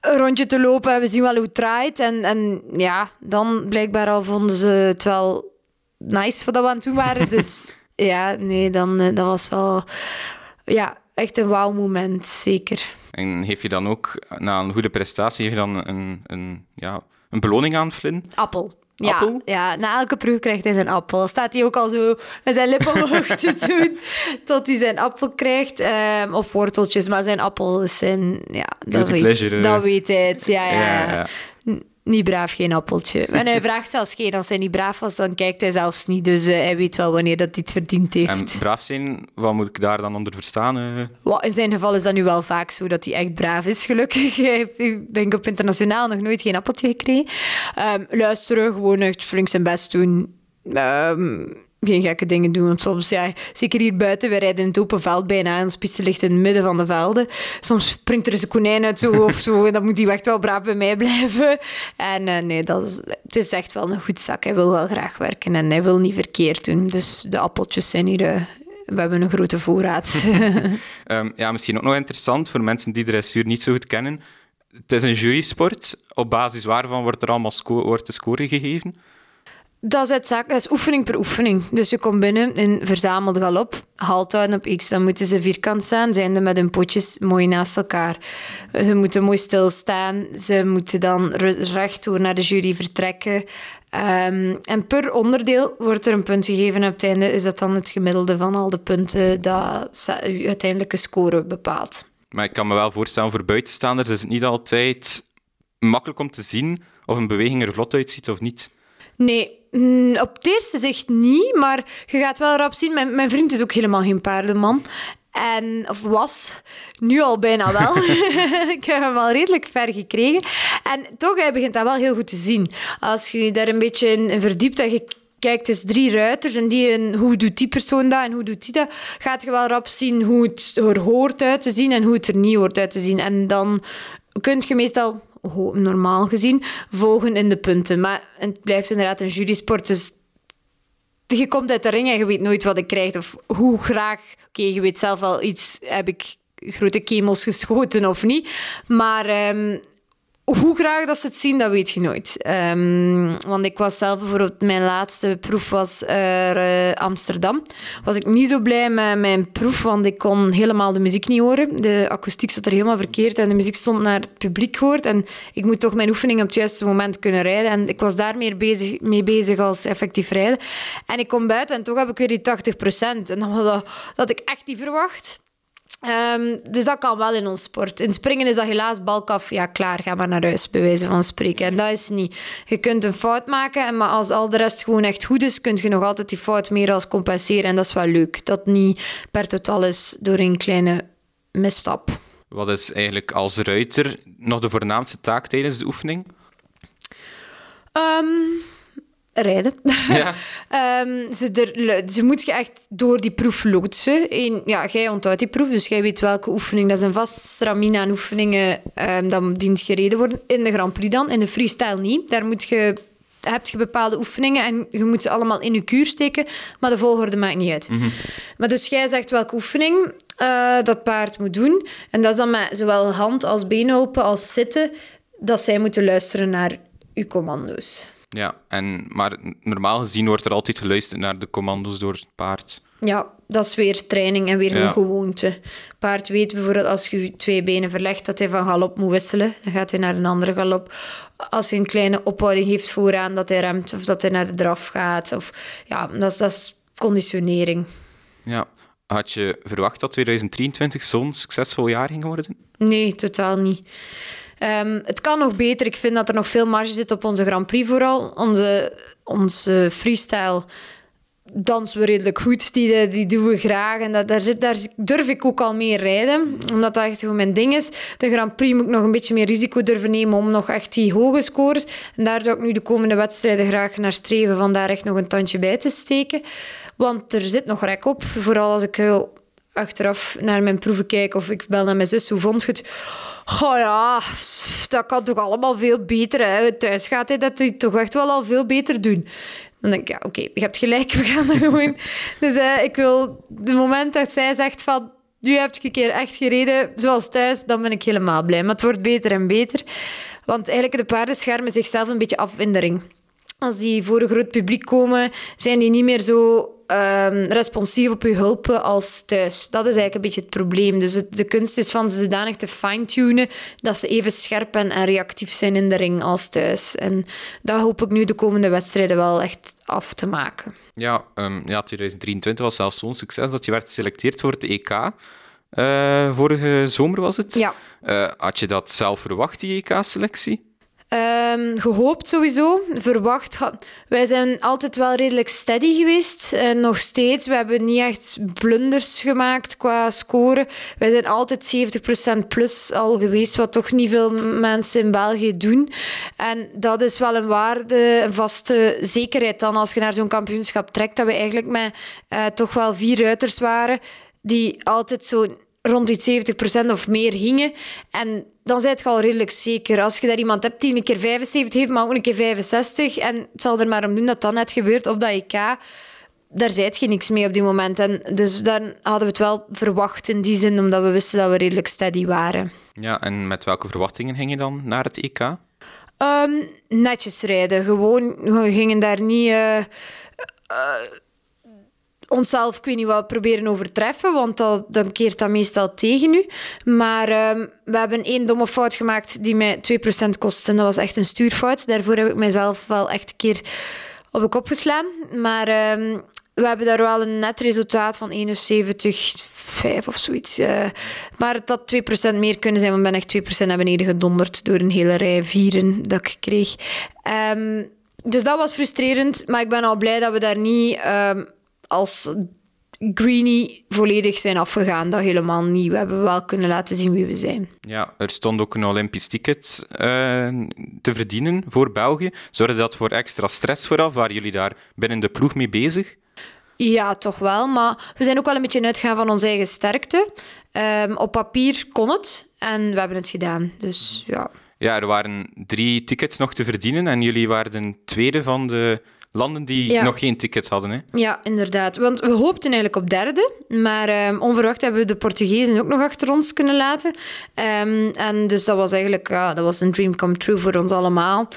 een rondje te lopen en we zien wel hoe het draait. En, en ja, dan blijkbaar al vonden ze het wel nice wat we aan het doen waren. Dus ja, nee, dan uh, dat was wel ja, echt een wauw moment, zeker. En geef je dan ook, na een goede prestatie, geef je dan een, een, ja, een beloning aan Flynn? Appel. Ja, ja, na elke proef krijgt hij zijn appel. Staat hij ook al zo met zijn lippen omhoog te doen tot hij zijn appel krijgt. Um, of worteltjes, maar zijn appel is zijn... Ja, dat weet, dat weet hij het. ja, ja. ja, ja niet braaf, geen appeltje. En hij vraagt zelfs geen. Als hij niet braaf was, dan kijkt hij zelfs niet. Dus uh, hij weet wel wanneer dat hij het verdiend heeft. En braaf zijn, wat moet ik daar dan onder verstaan? Uh? in zijn geval is dat nu wel vaak zo, dat hij echt braaf is, gelukkig. Heeft, denk op internationaal nog nooit geen appeltje gekregen. Um, luisteren, gewoon echt flink zijn best doen. Um, geen gekke dingen doen. Want soms, ja, zeker hier buiten, we rijden in het open veld bijna. Ons piste ligt in het midden van de velden. Soms springt er eens een konijn uit zo of zo. En dan moet hij echt wel braaf bij mij blijven. En uh, nee, dat is, het is echt wel een goed zak. Hij wil wel graag werken en hij wil niet verkeerd doen. Dus de appeltjes zijn hier... Uh, we hebben een grote voorraad. um, ja, misschien ook nog interessant voor mensen die de dressuur niet zo goed kennen. Het is een jurysport. Op basis waarvan wordt er allemaal sco wordt de score gegeven? Dat is, het zaak, dat is oefening per oefening. Dus je komt binnen in verzamelde galop, halt houden op X. Dan moeten ze vierkant staan, zijn ze met hun potjes mooi naast elkaar. Ze moeten mooi stilstaan. Ze moeten dan recht door naar de jury vertrekken. Um, en per onderdeel wordt er een punt gegeven. En op het einde is dat dan het gemiddelde van al de punten dat uw uiteindelijke score bepaalt. Maar ik kan me wel voorstellen, voor buitenstaanders is het niet altijd makkelijk om te zien of een beweging er vlot uitziet of niet. Nee, mm, op het eerste zicht niet, maar je gaat wel rap zien. Mijn, vriend is ook helemaal geen paardenman. En, of was, nu al bijna wel. ik heb hem al redelijk ver gekregen. En toch, hij begint dat wel heel goed te zien. Als je daar een beetje in verdiept en je kijkt eens drie ruiters en die, en hoe doet die persoon dat en hoe doet die dat, gaat je wel rap zien hoe het er hoort uit te zien en hoe het er niet hoort uit te zien. En dan kun je meestal normaal gezien, volgen in de punten. Maar het blijft inderdaad een jurysport, dus je komt uit de ring en je weet nooit wat je krijgt of hoe graag... Oké, je weet zelf wel iets, heb ik grote kemels geschoten of niet. Maar um, hoe graag dat ze het zien, dat weet je nooit. Um, want ik was zelf bijvoorbeeld, mijn laatste proef was uh, Amsterdam. Was ik niet zo blij met mijn proef, want ik kon helemaal de muziek niet horen. De akoestiek zat er helemaal verkeerd en de muziek stond naar het publiek gehoord. En ik moet toch mijn oefening op het juiste moment kunnen rijden. En ik was daar meer bezig, mee bezig als effectief rijden. En ik kom buiten en toch heb ik weer die 80 procent. En dat, dat had ik echt niet verwacht. Um, dus dat kan wel in ons sport. In springen is dat helaas balkaf, ja klaar, ga maar naar huis, bij wijze van spreken. En dat is niet. Je kunt een fout maken, maar als al de rest gewoon echt goed is, kun je nog altijd die fout meer als compenseren. En dat is wel leuk. Dat niet per totaal is door een kleine misstap. Wat is eigenlijk als ruiter nog de voornaamste taak tijdens de oefening? Um, rijden. Ja. um, ze, er, ze moet je echt door die proef loodsen. En, ja, jij onthoudt die proef, dus jij weet welke oefening. Dat is een vast stramien aan oefeningen um, dat dient gereden worden. In de Grand Prix dan, in de freestyle niet. Daar moet je heb je bepaalde oefeningen en je moet ze allemaal in je kuur steken, maar de volgorde maakt niet uit. Mm Maar dus jij zegt welke oefening uh, dat paard moet doen. En dat is dan met zowel hand als beenhulpen als zitten, dat zij moeten luisteren naar uw commando's. Ja, en, maar normaal gezien wordt er altijd geluisterd naar de commando's door het paard. Ja, dat is weer training en weer een gewoonte. Paard weet bijvoorbeeld als je twee benen verlegt dat hij van galop moet wisselen. Dan gaat hij naar een andere galop. Als hij een kleine ophouding heeft vooraan dat hij remt of dat hij naar de draf gaat. Of, ja, dat is, dat is conditionering. Ja. Had je verwacht dat 2023 zo'n succesvol jaar ging worden? Nee, totaal niet. Um, het kan nog beter. Ik vind dat er nog veel marge zit op onze Grand Prix vooral. Onze, onze freestyle dansen we redelijk goed. Die, die doen we graag. En dat, daar, zit, daar durf ik ook al meer rijden. Omdat dat echt gewoon mijn ding is. De Grand Prix moet ik nog een beetje meer risico durven nemen om nog echt die hoge scores. En daar zou ik nu de komende wedstrijden graag naar streven. Van daar echt nog een tandje bij te steken. Want er zit nog rek op. Vooral als ik achteraf naar mijn proeven kijk of ik bel naar mijn zus. Hoe vond je het? Oh ja, dat kan toch allemaal veel beter. Hè? Thuis gaat hij dat toch echt wel al veel beter doen. Dan denk ik, ja, oké, je hebt gelijk, we gaan er gewoon... dus uh, ik wil... De moment dat zij zegt van... Nu heb je een keer echt gereden zoals thuis, dan ben ik helemaal blij. Maar het wordt beter en beter. Want eigenlijk, de paarden schermen zichzelf een beetje af in de ring. Als die voor een groot publiek komen, zijn die niet meer zo um, responsief op je hulpen als thuis. Dat is eigenlijk een beetje het probleem. Dus de kunst is van ze zodanig te fine-tunen dat ze even scherp en, en, reactief zijn in de ring als thuis. En dat hoop ik nu de komende wedstrijden wel echt af te maken. Ja, um, ja 2023 was zelfs zo'n succes dat je werd geselecteerd voor het EK. Uh, eh, vorige zomer was het. Ja. Uh, had je dat zelf verwacht, die EK-selectie? Um, gehoopt sowieso, verwacht. Wij zijn altijd wel redelijk steady geweest. Uh, nog steeds. We hebben niet echt blunders gemaakt qua scoren. Wij zijn altijd 70% plus al geweest, wat toch niet veel mensen in België doen. En dat is wel een waarde, een vaste zekerheid dan als je naar zo'n kampioenschap trekt. Dat we eigenlijk met uh, toch wel vier ruiters waren die altijd zo rond die 70% of meer hingen. En dan zijt je al redelijk zeker. Als je daar iemand hebt die een keer 75 heeft, maar ook een keer 65, en het zal er maar om doen dat dat net gebeurt op dat EK, daar zijt je niks mee op die moment. En dus dan hadden we het wel verwacht in die zin, omdat we wisten dat we redelijk steady waren. Ja, en met welke verwachtingen ging je dan naar het EK? Ehm, netjes rijden. Gewoon, we gingen daar niet... Uh, onszelf, ik weet wat, proberen overtreffen, want dan keert dat meestal tegen u. Maar uh, we hebben één domme fout gemaakt die mij 2% kost. En dat was echt een stuurfout. Daarvoor heb ik mezelf wel echt een keer op de kop geslaan. Maar uh, we hebben daar wel een net resultaat van 71, 5 of zoiets. Uh, maar het had 2% meer kunnen zijn, want ik ben echt 2% naar beneden gedonderd door een hele rij vieren dat ik kreeg. Um, dus dat was frustrerend, maar ik ben al blij dat we daar niet als Greenie volledig zijn afgegaan. Dat helemaal niet. We hebben wel kunnen laten zien wie we zijn. Ja, er stond ook een Olympisch ticket uh, te verdienen voor België. Zorgde dat voor extra stress vooraf? Waren jullie daar binnen de ploeg mee bezig? Ja, toch wel. Maar we zijn ook wel een beetje uitgegaan van onze eigen sterkte. Um, op papier kon het en we hebben het gedaan. Dus ja. Ja, er waren drie tickets nog te verdienen en jullie waren de tweede van de landen die nog geen ticket hadden. Hè? Ja, inderdaad. Want we hoopten eigenlijk op derde, maar um, onverwacht hebben we de Portugezen ook nog achter ons kunnen laten. Um, en dus dat was eigenlijk ja, dat was een dream come true voor ons allemaal.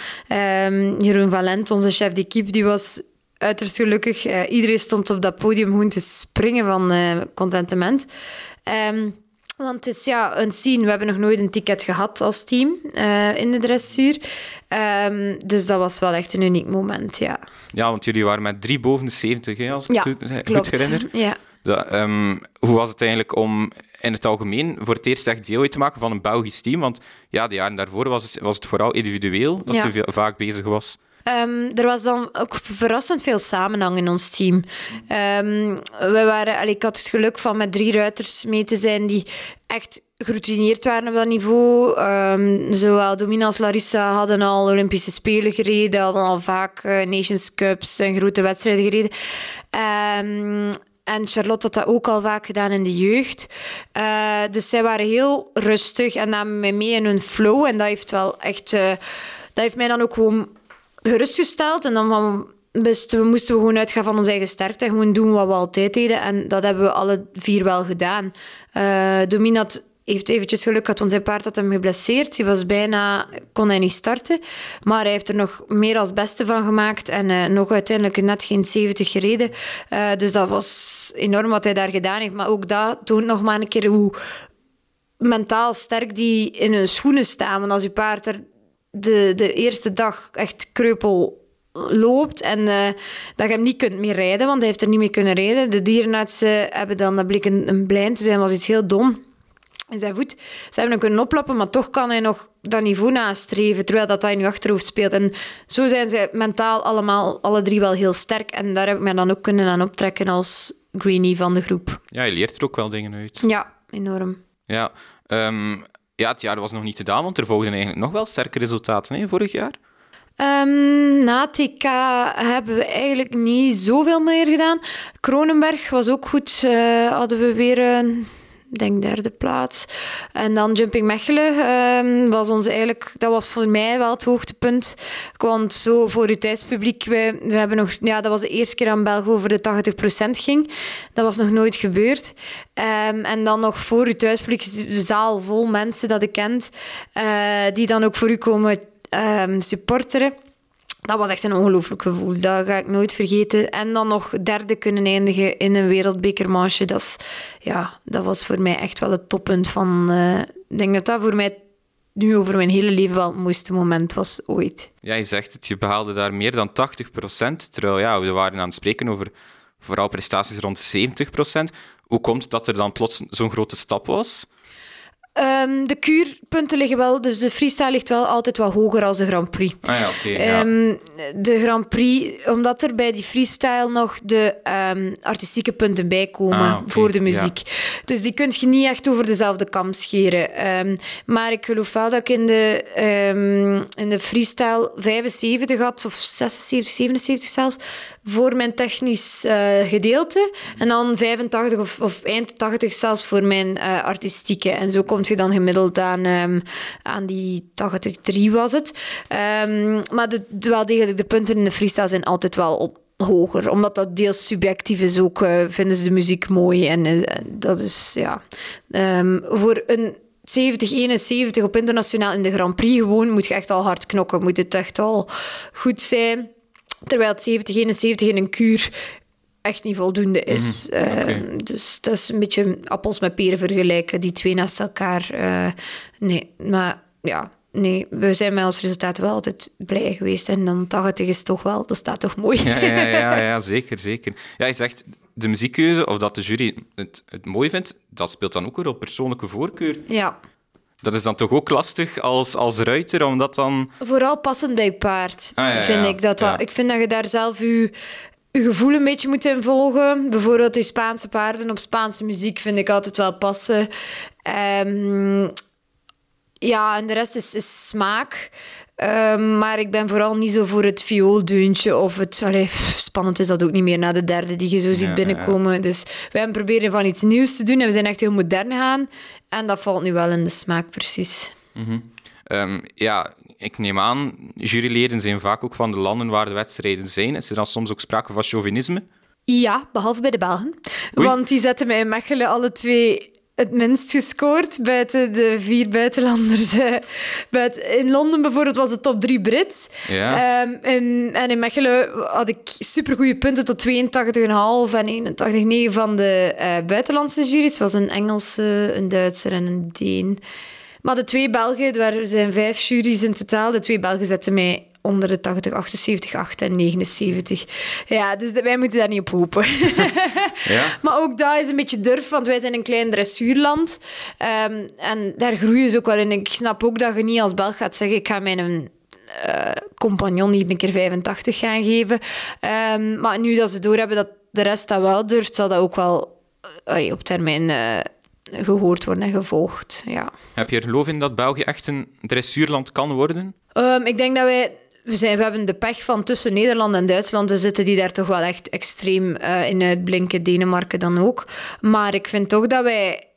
Um, Jeroen Valent, onze chef d'équipe, die was uiterst gelukkig. Uh, iedereen stond op dat podium gewoon te springen van uh, contentement. Um, want het is ja, een scene. We hebben nog nooit een ticket gehad als team uh, in de dressuur. Um, dus dat was wel echt een uniek moment, ja. Ja, want jullie waren met drie boven de 70, hè, als ik ja, het goed herinner. Ja. Dat, um, hoe was het eigenlijk om in het algemeen voor het eerst echt deel uit te maken van een Belgisch team? Want ja, de jaren daarvoor was het, was het vooral individueel dat ja. je vaak bezig was. Um, er was dan ook verrassend veel samenhang in ons team. Um, we waren, ik had het geluk van met drie ruiters mee te zijn die echt geroutineerd waren op dat niveau. Um, zowel Domina als Larissa hadden al Olympische Spelen gereden, hadden al vaak uh, Nations Cups en grote wedstrijden gereden. en Charlotte had dat ook al vaak gedaan in de jeugd. Uh, dus zij waren heel rustig en namen mij mee in hun flow. En dat heeft wel echt... Uh, dat heeft mij dan ook gewoon gerustgesteld. En dan best, we moesten we gewoon uitgaan van onze eigen sterkte. Gewoon doen wat we altijd deden. En dat hebben we alle vier wel gedaan. Uh, Dominat heeft eventjes geluk gehad, want zijn paard had hem geblesseerd. Hij was bijna, kon hij niet starten. Maar hij heeft er nog meer als beste van gemaakt. En uh, nog uiteindelijk net geen 70 gereden. Uh, dus dat was enorm wat hij daar gedaan heeft. Maar ook dat toont nog maar een keer hoe mentaal sterk die in hun schoenen staan. Want als je paard er de, de eerste dag echt kreupel loopt en uh, dat je hem niet kunt meer rijden, want hij heeft er niet meer kunnen rijden. De dierenartsen hebben dan, dat bleek een, een blind te zijn, was iets heel dom in zijn voet. Ze hebben hem kunnen oplappen, maar toch kan hij nog dat niveau nastreven, terwijl dat hij in je achterhoofd speelt. En zo zijn ze mentaal allemaal, alle drie wel heel sterk. En daar heb ik mij dan ook kunnen aan optrekken als greenie van de groep. Ja, je leert er ook wel dingen uit. Ja, enorm. Ja, um, ja, het jaar was nog niet gedaan, want er volgden eigenlijk nog wel sterke resultaten hè, vorig jaar. Um, na TK hebben we eigenlijk niet zoveel meer gedaan. Kronenberg was ook goed. Uh, hadden we weer een denk derde plaats. En dan Jumping Mechelen um, was ons eigenlijk, dat was voor mij wel het hoogtepunt. Want zo voor het thuispubliek, we, we hebben nog, ja, dat was de eerste keer aan België over de 80% ging. Dat was nog nooit gebeurd. Um, en dan nog voor uw thuispubliek, een zaal vol mensen dat ik kent, uh, die dan ook voor u komen um, supporteren dat was echt een ongelooflijk gevoel. Dat ga ik nooit vergeten. En dan nog derde kunnen eindigen in een wereldbekermanche. Dat, ja, dat was voor mij echt wel het toppunt van... Uh, ik denk dat dat voor mij nu over mijn hele leven wel het mooiste moment was ooit. Ja, je zegt het, je behaalde daar meer dan 80 procent. Terwijl ja, we waren aan het spreken over vooral prestaties rond 70 procent. Hoe komt het dat er dan plots zo'n grote stap was? Um, de kuurpunten liggen wel, dus de freestyle ligt wel altijd wat hoger als de Grand Prix. Ah ja, oké. Okay, um, ja. Ehm, de Grand Prix, omdat er bij die freestyle nog de um, artistieke punten bij komen ah, okay, voor de muziek. Ja. Dus die kun je niet echt over dezelfde kam scheren. maar ik geloof wel dat ik in de, in de freestyle 75 had, of 76, 77 zelfs, voor mijn technisch uh, gedeelte. En dan 85 of, of eind 80 zelfs voor mijn uh, artistieke. En zo kom je dan gemiddeld aan, um, aan die 83 was het. Um, maar de, wel degelijk, de punten in de freestyle zijn altijd wel op hoger. Omdat dat deels subjectief is ook, uh, vinden ze de muziek mooi. En uh, dat is, ja... Um, voor een 70, 71 op internationaal in de Grand Prix gewoon moet je echt al hard knokken. Moet het echt al goed zijn. Terwijl het 70, 71 in een kuur echt niet voldoende is. Mm, okay. uh, dus dat is een beetje appels met peren vergelijken, die twee naast elkaar. Uh, nee, maar ja, nee, we zijn met ons resultaat wel altijd blij geweest. En dan 80 is toch wel, dat staat toch mooi. Ja, ja, ja, ja, zeker, zeker. Ja, je zegt de muziekkeuze, of dat de jury het, het mooi vindt, dat speelt dan ook weer op persoonlijke voorkeur. Ja. Dat is dan toch ook lastig als, als ruiter, omdat dan... Vooral passend bij paard, Ah, ja, vind ja, ik. Dat dat. Ik vind dat je daar zelf je, je gevoel een beetje moet in volgen. Bijvoorbeeld die Spaanse paarden op Spaanse muziek vind ik altijd wel passen. Ehm, ja, en de rest is, is smaak. Ehm, maar ik ben vooral niet zo voor het viooldeuntje of het... Allee, pff, spannend is dat ook niet meer na de derde die je zo ziet Ja, binnenkomen. Dus wij proberen van iets nieuws te doen en we zijn echt heel modern gaan. En dat valt nu wel in de smaak, precies. Ehm, ja, ik neem aan, juryleden zijn vaak ook van de landen waar de wedstrijden zijn. Is er dan soms ook sprake van chauvinisme? Ja, behalve bij de Belgen. Oei. Want die zetten mij in Mechelen alle twee het minst gescoord buiten de vier buitenlanders. eh. In Londen bijvoorbeeld was het top drie Brits. Ja. Ehm, en, en in Mechelen had ik supergoeie punten tot 82,5 en 81,9 van de eh, buitenlandse juries. Het was een Engelse, een Duitser en een Deen. Maar de twee Belgen, er zijn vijf juries in totaal, de twee Belgen zetten mij onder de 80, 78, 8 en 79. Ja, dus wij moeten daar niet op hopen. Ja. Maar ook dat is een beetje durf, want wij zijn een klein dressuurland. Ehm, en daar groeien ze ook wel in. Ik snap ook dat je niet als Belg gaat zeggen, ik ga mijn eh, compagnon hier een keer 85 gaan geven. Ehm, maar nu dat ze doorhebben dat de rest dat wel durft, zal dat ook wel eh, op termijn eh, gehoord worden en gevolgd. Ja. Heb je er geloof in dat België echt een dressuurland kan worden? Ehm, ik denk dat wij... We, zijn, we hebben de pech van tussen Nederland en Duitsland te zitten die daar toch wel echt extreem eh, in uitblinken. Denemarken dan ook. Maar ik vind toch dat wij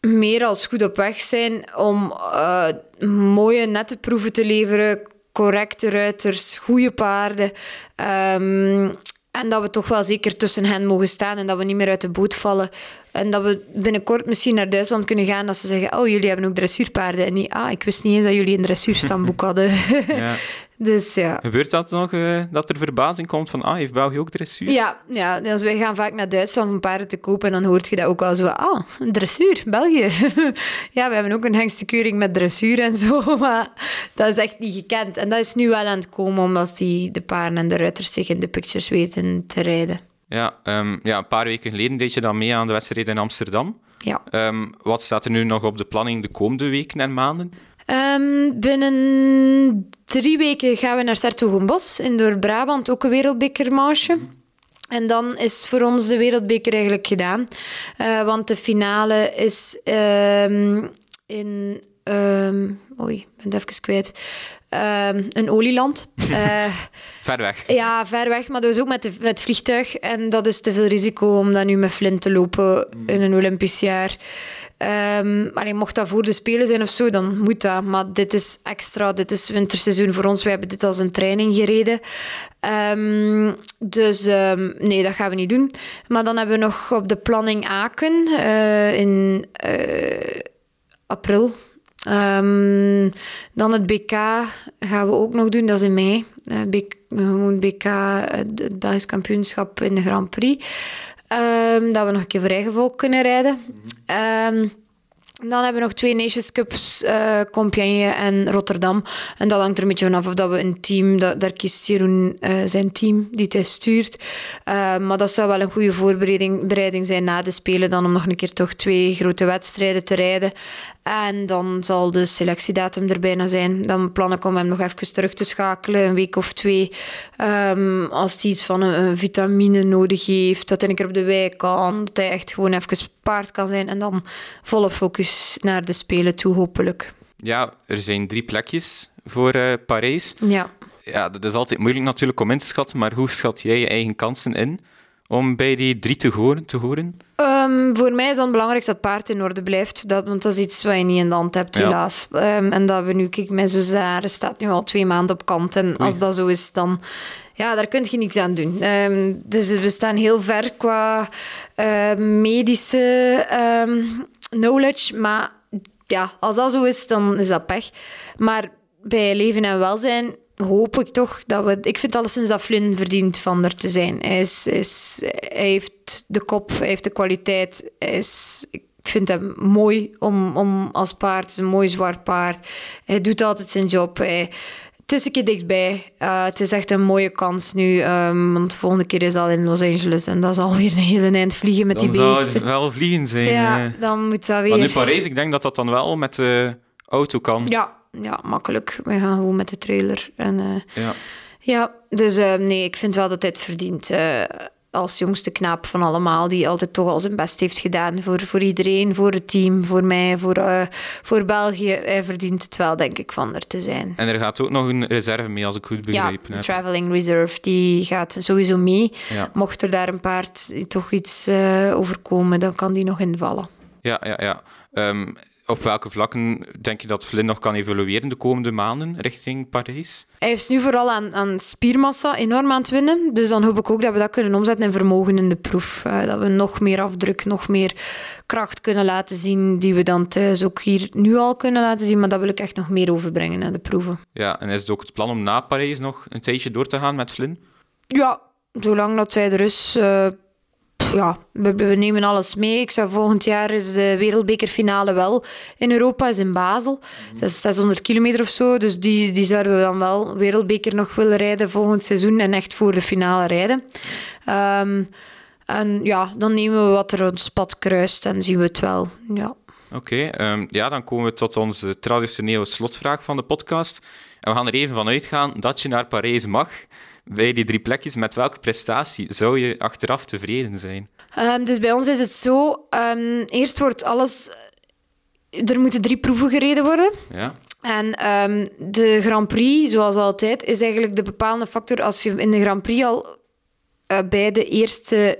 meer als goed op weg zijn om eh, mooie, nette proeven te leveren. Correcte ruiters, goede paarden. Ehm, en dat we toch wel zeker tussen hen mogen staan en dat we niet meer uit de boot vallen. En dat we binnenkort misschien naar Duitsland kunnen gaan dat ze zeggen, oh, jullie hebben ook dressuurpaarden. En niet, ah, ik wist niet eens dat jullie een dressuurstamboek hadden. Ja. dus ja. Gebeurt dat nog, eh, dat er verbazing komt van, ah, heeft België ook dressuur? Ja, ja, dus wij gaan vaak naar Duitsland om paarden te kopen en dan hoort je dat ook wel zo. Ah, dressuur, België. ja, we hebben ook een hengstekeuring met dressuur en zo, maar dat is echt niet gekend. En dat is nu wel aan het komen, omdat die, de paarden en de ruiters zich in de pictures weten te rijden. Ja, ehm, ja, een paar weken geleden deed je dan mee aan de wedstrijd in Amsterdam. Ja. Ehm, wat staat er nu nog op de planning de komende weken en maanden? Ehm, binnen drie weken gaan we naar Sertogenbos in Door-Brabant, ook een wereldbekermarge. En dan is voor ons de wereldbeker eigenlijk gedaan. Eh, want de finale is ehm, in... ehm oei, ik ben het even kwijt. Ehm, een olieland. Eh, Ver weg. ja, ver weg, maar dat is ook met, de, met het vliegtuig. En dat is te veel risico om dan nu met Flint te lopen in een Olympisch jaar. Ehm alleen mocht dat voor de Spelen zijn of zo, dan moet dat. Maar dit is extra, dit is winterseizoen voor ons. We hebben dit als een training gereden. Ehm, dus nee, dat gaan we niet doen. Maar dan hebben we nog op de planning Aken eh, in eh, april. Ehm, dan het BK gaan we ook nog doen, dat is in mei. Eh, BK, gewoon BK, eh, het Belgisch kampioenschap in de Grand Prix. Ehm, dat we nog een keer vrijgevolg kunnen rijden. Ehm, dan hebben we nog twee Nations Cups, eh Compiègne en Rotterdam. En dat hangt er een beetje vanaf of dat we een team... Dat, kiest Jeroen eh, zijn team, die hij stuurt. Eh, maar dat zou wel een goede voorbereiding bereiding zijn na de Spelen. Dan om nog een keer toch twee grote wedstrijden te rijden. En dan zal de selectiedatum er bijna zijn. Dan plan ik om hem nog even terug te schakelen, een week of twee. Ehm, als hij iets van een, vitamine nodig heeft, dat hij een keer op de wei kan. Dat hij echt gewoon even paard kan zijn. En dan volle focus naar de Spelen toe, hopelijk. Ja, er zijn drie plekjes voor eh, Parijs. Ja. Ja, dat is altijd moeilijk natuurlijk om in te schatten, maar hoe schat jij je eigen kansen in om bij die drie te horen? Te horen? Ehm, voor mij is dan belangrijk dat het paard in orde blijft. Dat, want dat is iets wat je niet in de hand hebt, Ja. helaas. Ehm, en dat we nu, kijk, mijn zus daar staat nu al twee maanden op kant. En als dat zo is, dan... Ja, daar kun je niks aan doen. Ehm, dus we staan heel ver qua eh, medische knowledge. Maar ja, als dat zo is, dan is dat pech. Maar bij leven en welzijn hoop ik toch dat we... Ik vind alleszins dat Flynn verdient van er te zijn. Hij, is, is, hij heeft de kop, hij heeft de kwaliteit. Is, ik vind hem mooi om, om als paard. Is een mooi zwart paard. Hij doet altijd zijn job. Hij, het is een keer dichtbij. Uh, het is echt een mooie kans nu. Um, want de volgende keer is al in Los Angeles. En dat is alweer een hele eind vliegen met dan die beesten. zou het wel vliegen zijn. Ja, eh. dan moet dat weer... Maar nu Parijs, ik denk dat dat dan wel met de auto kan. Ja, ja makkelijk. We gaan gewoon met de trailer. En, uh, Ja. ja, dus nee, ik vind wel dat hij het verdient. Als jongste knaap van allemaal, die altijd toch al zijn best heeft gedaan voor, voor iedereen, voor het team, voor mij, voor, uh, voor België. Hij verdient het wel, denk ik, van er te zijn. En er gaat ook nog een reserve mee, als ik goed begrepen ja, heb. Traveling Reserve, die gaat sowieso mee. Ja. Mocht er daar een paard toch iets uh, overkomen, dan kan die nog invallen. Ja, ja, ja. Um, op welke vlakken denk je dat Flynn nog kan evolueren de komende maanden richting Parijs? Hij is nu vooral aan, aan spiermassa enorm aan het winnen. Dus dan hoop ik ook dat we dat kunnen omzetten in vermogen in de proef. Uh, dat we nog meer afdruk, nog meer kracht kunnen laten zien, die we dan thuis ook hier nu al kunnen laten zien. Maar dat wil ik echt nog meer overbrengen naar de proeven. Ja, en is het ook het plan om na Parijs nog een tijdje door te gaan met Flynn? Ja, zolang dat zij er is... Uh, ja, we, we, nemen alles mee. Ik zou volgend jaar is de wereldbekerfinale wel in Europa, is in Basel. Dat is 600 kilometer of zo. Dus die, die zouden we dan wel wereldbeker nog willen rijden volgend seizoen en echt voor de finale rijden. Um, en ja, dan nemen we wat er ons pad kruist en zien we het wel. Ja. Oké, okay, um, ja, dan komen we tot onze traditionele slotvraag van de podcast. En we gaan er even van uitgaan dat je naar Parijs mag bij die drie plekjes, met welke prestatie zou je achteraf tevreden zijn? Um, dus bij ons is het zo: um, eerst wordt alles. Er moeten drie proeven gereden worden. Ja. En um, de Grand Prix, zoals altijd, is eigenlijk de bepalende factor. Als je in de Grand Prix al uh, bij de eerste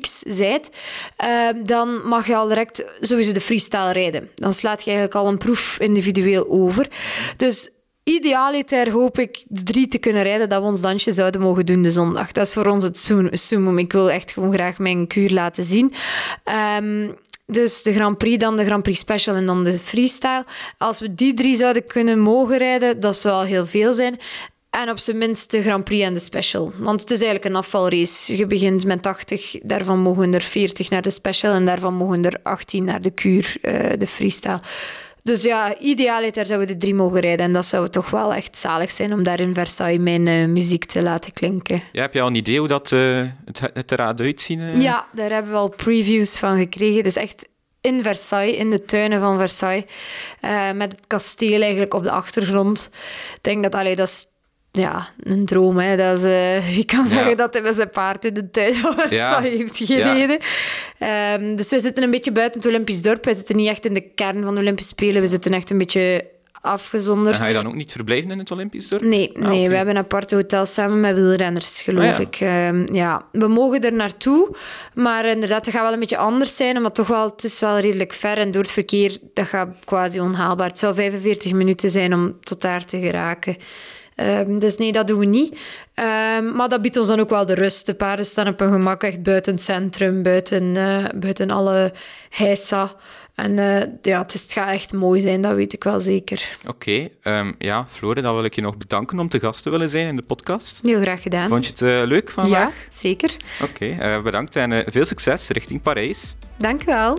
X zijt, uh, dan mag je al direct sowieso de freestyle rijden. Dan slaat je eigenlijk al een proef individueel over. Dus idealiter hoop ik de drie te kunnen rijden dat we ons dansje zouden mogen doen de zondag. Dat is voor ons het summum. Ik wil echt gewoon graag mijn kuur laten zien. Um, dus de Grand Prix, dan de Grand Prix Special en dan de freestyle. Als we die drie zouden kunnen mogen rijden, dat zou al heel veel zijn. En op zijn minst de Grand Prix en de Special. Want het is eigenlijk een afvalrace. Je begint met 80, daarvan mogen er 40 naar de Special en daarvan mogen er 18 naar de kuur, uh, de freestyle. Dus ja, idealiter zouden we de drie mogen rijden. En dat zou toch wel echt zalig zijn om daar in Versailles mijn uh, muziek te laten klinken. Ja, heb je al een idee hoe dat, uh, het, het eruit uitzien? Uh? Ja, daar hebben we al previews van gekregen. Dus echt in Versailles, in de tuinen van Versailles. met het kasteel eigenlijk op de achtergrond. Ik denk dat, allee, dat is ja, een droom. Hè. Dat is, uh, wie kan zeggen ja. dat hij met zijn paard in de tuin Versailles ja. heeft gereden. Ja. Um, dus we zitten een beetje buiten het Olympisch dorp. We zitten niet echt in de kern van de Olympische Spelen. We zitten echt een beetje afgezonderd. En ga je dan ook niet verblijven in het Olympisch dorp? Nee, ah, nee okay. we hebben een aparte hotel samen met wielrenners, geloof Ah, ik. Um, ja, we mogen er naartoe, maar inderdaad, dat gaat wel een beetje anders zijn, omdat toch wel, het is wel redelijk ver en door het verkeer, dat gaat quasi onhaalbaar. Het zou 45 minuten zijn om tot daar te geraken. Um, dus nee, dat doen we niet. Um, maar dat biedt ons dan ook wel de rust. De paarden staan op hun gemak echt buiten het centrum, buiten, uh, buiten alle heisa. En uh, ja, het, is, het, gaat echt mooi zijn, dat weet ik wel zeker. Oké, okay, um, ja, Flore, dan wil ik je nog bedanken om te gast te willen zijn in de podcast. Heel graag gedaan. Vond je het uh, leuk vandaag? Ja, zeker. Oké, okay, bedankt en veel succes richting Parijs. Dank u wel.